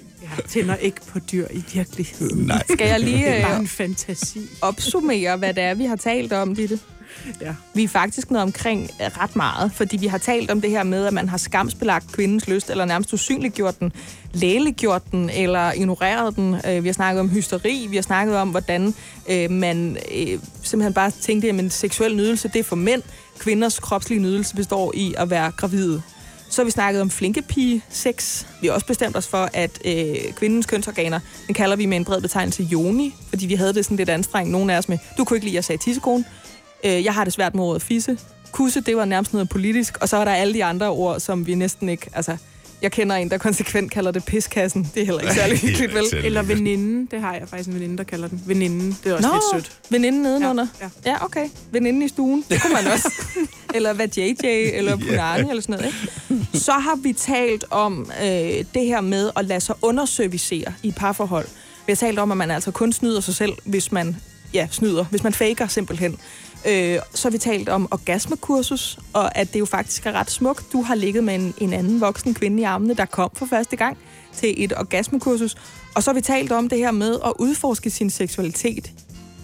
[LAUGHS] tænder ikke på dyr i virkeligheden. Nej. Skal jeg lige Det er bare øh, en fantasi. opsummere, hvad det er, vi har talt om, Ditte? Ja. Vi er faktisk noget omkring øh, ret meget, fordi vi har talt om det her med, at man har skamsbelagt kvindens lyst, eller nærmest usynliggjort den, lægeliggjort den, eller ignoreret den. Øh, Vi har snakket om hysteri, vi har snakket om, hvordan øh, man øh, simpelthen bare tænkte, at en seksuel nydelse, det er for mænd. Kvinders kropslige nydelse består i at være gravide. Så har vi snakket om flinkepige sex. Vi har også bestemt os for, at øh, kvindens kønsorganer, den kalder vi med en bred betegnelse joni, fordi vi havde det sådan lidt anstrengt, nogle af os med, du kunne ikke lide, at jeg sagde tissekone. Øh, jeg har det svært med ordet fisse. Kusse, det var nærmest noget politisk, og så er der alle de andre ord, som vi næsten ikke... Altså, jeg kender en, der konsekvent kalder det piskassen. Det er heller ikke særlig [LAUGHS] hyggeligt, vel? Eller veninden, det har jeg faktisk en veninde, der kalder den. Veninden, det er også Nå, lidt sødt. veninden nedenunder. Ja, Ja, ja. okay. Veninden i stuen. Det kunne man også. [LAUGHS] eller hvad JJ, eller [LAUGHS] Punani, eller sådan noget. Ikke? Så har vi talt om øh, det her med at lade sig underservicere i et parforhold. Vi har talt om, at man altså kun snyder sig selv, hvis man ja, snyder, hvis man faker simpelthen. Øh, så har vi talt om orgasmekursus, og at det jo faktisk er ret smukt. Du har ligget med en, en anden voksen kvinde i armene, der kom for første gang til et orgasmekursus. Og så har vi talt om det her med at udforske sin seksualitet.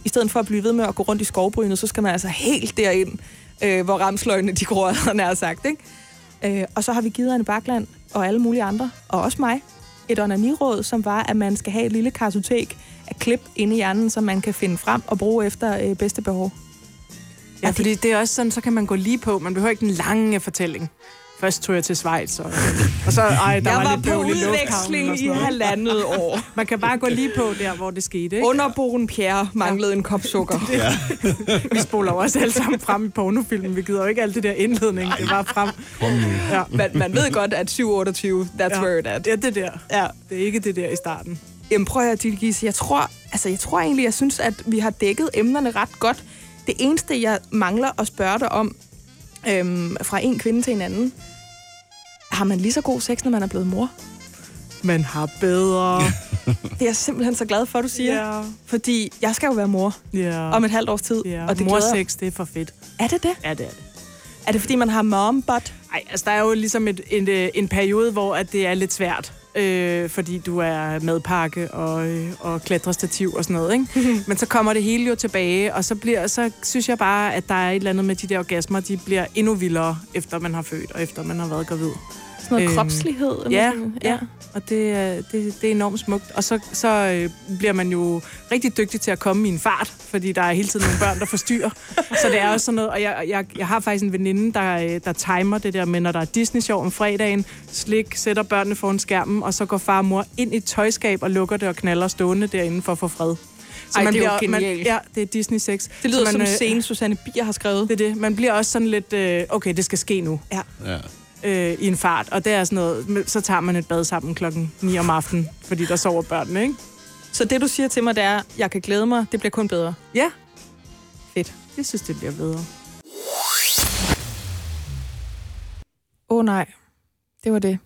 I stedet for at blive ved med at gå rundt i skovbrynet, så skal man altså helt derind, øh, hvor ramsløgene de gror, han er sagt. Ikke? Øh, og så har vi givet Anne Bakland og alle mulige andre, og også mig, et onaniråd, som var, at man skal have et lille kartotek klip inde i hjernen, som man kan finde frem og bruge efter øh, bedste behov. Ja, fordi det er også sådan, så kan man gå lige på. Man behøver ikke den lange fortælling. Først tog jeg til Schweiz, og, og så, ej, der Jeg var, var lidt på udveksling i halvandet år. Man kan bare gå lige på der, hvor det skete, ikke? Underboen Pierre manglede en kop sukker. [LAUGHS] Vi spoler også alle sammen frem i pornofilmen. Vi gider jo ikke alt det der indledning. Det var frem. Ja. Man, man ved godt, at 728, that's Ja. where it at. Det er det der. Ja. Det er ikke det der i starten. Jamen prøv at høre. Jeg tror, altså, jeg tror egentlig, jeg synes, at vi har dækket emnerne ret godt. Det eneste, jeg mangler at spørge dig om, øhm, fra en kvinde til en anden, har man lige så god sex, når man er blevet mor? Man har bedre. [LAUGHS] Det er jeg simpelthen så glad for, du siger. Ja. Fordi jeg skal jo være mor Ja. om et halvt års tid. ja. Og det glæder- Morsex, det er for fedt. Er det det? Ja, det er det. Er det, fordi man har mom butt? Ej, altså der er jo ligesom et, en, øh, en periode, hvor at det er lidt svært. Øh, fordi du er madpakke og, øh, og klatrestativ og sådan noget, ikke? [LAUGHS] Men så kommer det hele jo tilbage, og så, bliver, så synes jeg bare, at der er et eller andet med de der orgasmer, de bliver endnu vildere, efter man har født og efter man har været gravid. Sådan noget Øhm, kropslighed? eller Ja, sådan? ja. Og det, er- det, det er enormt smukt. Og så, så øh, bliver man jo rigtig dygtig til at komme i en fart, fordi der er hele tiden nogle børn, der forstyrrer. så det er også sådan noget, og jeg, jeg, jeg har faktisk en veninde, der, øh, der timer det der med, når der er Disney-show om fredagen, slik, sætter børnene foran skærmen, og så går far og mor ind i et tøjskab og lukker det og knaller stående derinde for at få fred. Ej, det er jo man, genialt. ja, det er Disney 6. Det lyder så som man, en øh, scene, Susanne Bier har skrevet. Det er det. Man bliver også sådan lidt, øh, okay, det skal ske nu Ja. Ja. Øh, i en fart, og det er sådan noget, så tager man et bad sammen klokken 9 om aftenen, fordi der sover børnene, ikke? Så det, du siger til mig, det er, jeg kan glæde mig, det bliver kun bedre. Ja. Fedt. Jeg synes, det bliver bedre. Åh oh, nej, det var det.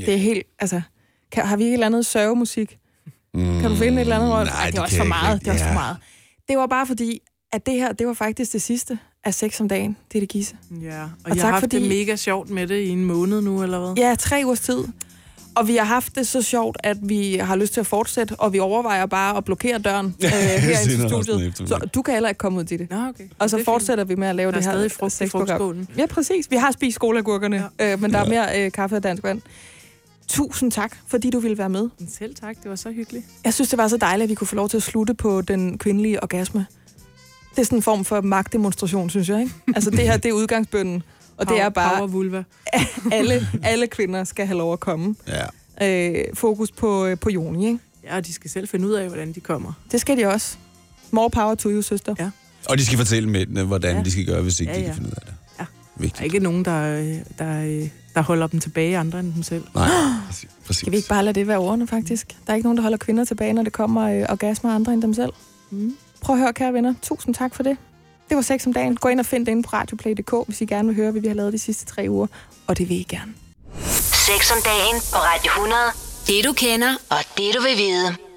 Ja. Det er helt, altså, kan, har vi ikke et eller andet sørgemusik? Mm, Kan du finde et eller andet? hvor- Nej, Ej, det er også kan for meget. ikke. Det er også for Ja. meget. Det var bare fordi, at det her, det var faktisk det sidste af sex om dagen. Det er det gisse. Ja, og, Og jeg tak, har haft fordi- det mega sjovt med det i en måned nu, eller hvad? Ja, tre ugers tid. Og vi har haft det så sjovt, at vi har lyst til at fortsætte, og vi overvejer bare at blokere døren [LAUGHS] øh, her i studiet. Så du kan heller ikke komme ud til det. Nå, okay. Og så Det er fortsætter vi med at lave fint. det Der er her stadig frugt sexprogram. Ja, præcis. Vi har spist skoleagurkerne, ja. øh, men der er mere øh, kaffe og dansk vand. Tusind tak, fordi du ville være med. Selv tak, det var så hyggeligt. Jeg synes, det var så dejligt, at vi kunne få lov til at slutte på den kvindelige orgasme. Det er sådan en form for magtdemonstration, synes jeg. Ikke? Altså, det her, det er udgangsbønden. Og det er bare, Power vulva. [LAUGHS] alle, alle kvinder skal have lov at komme. Ja. Øh, fokus på, øh, på Joni, ikke? Ja, og de skal selv finde ud af, hvordan de kommer. Det skal de også. More power to you, søster. Ja. Og de skal fortælle mændene, hvordan Ja. de skal gøre, hvis ikke Ja, de kan ja. finde ud af det. Ja. Der Vigtigt. er ikke nogen, der, øh, der, øh, der holder dem tilbage andre end dem selv. Nej, [GASPS] præcis. Skal vi ikke bare lade det være ordene, faktisk? Der er ikke nogen, der holder kvinder tilbage, når det kommer øh, orgasmer andre end dem selv. Mm. Prøv at høre, kære venner. Tusind tak for det. Det var sex om dagen. Gå ind og find det inde på radioplay.dk, hvis I gerne vil høre, hvad vi har lavet de sidste tre uger. Og det vil I gerne. Sex om dagen på Radio 100. Det du kender, og det du vil vide.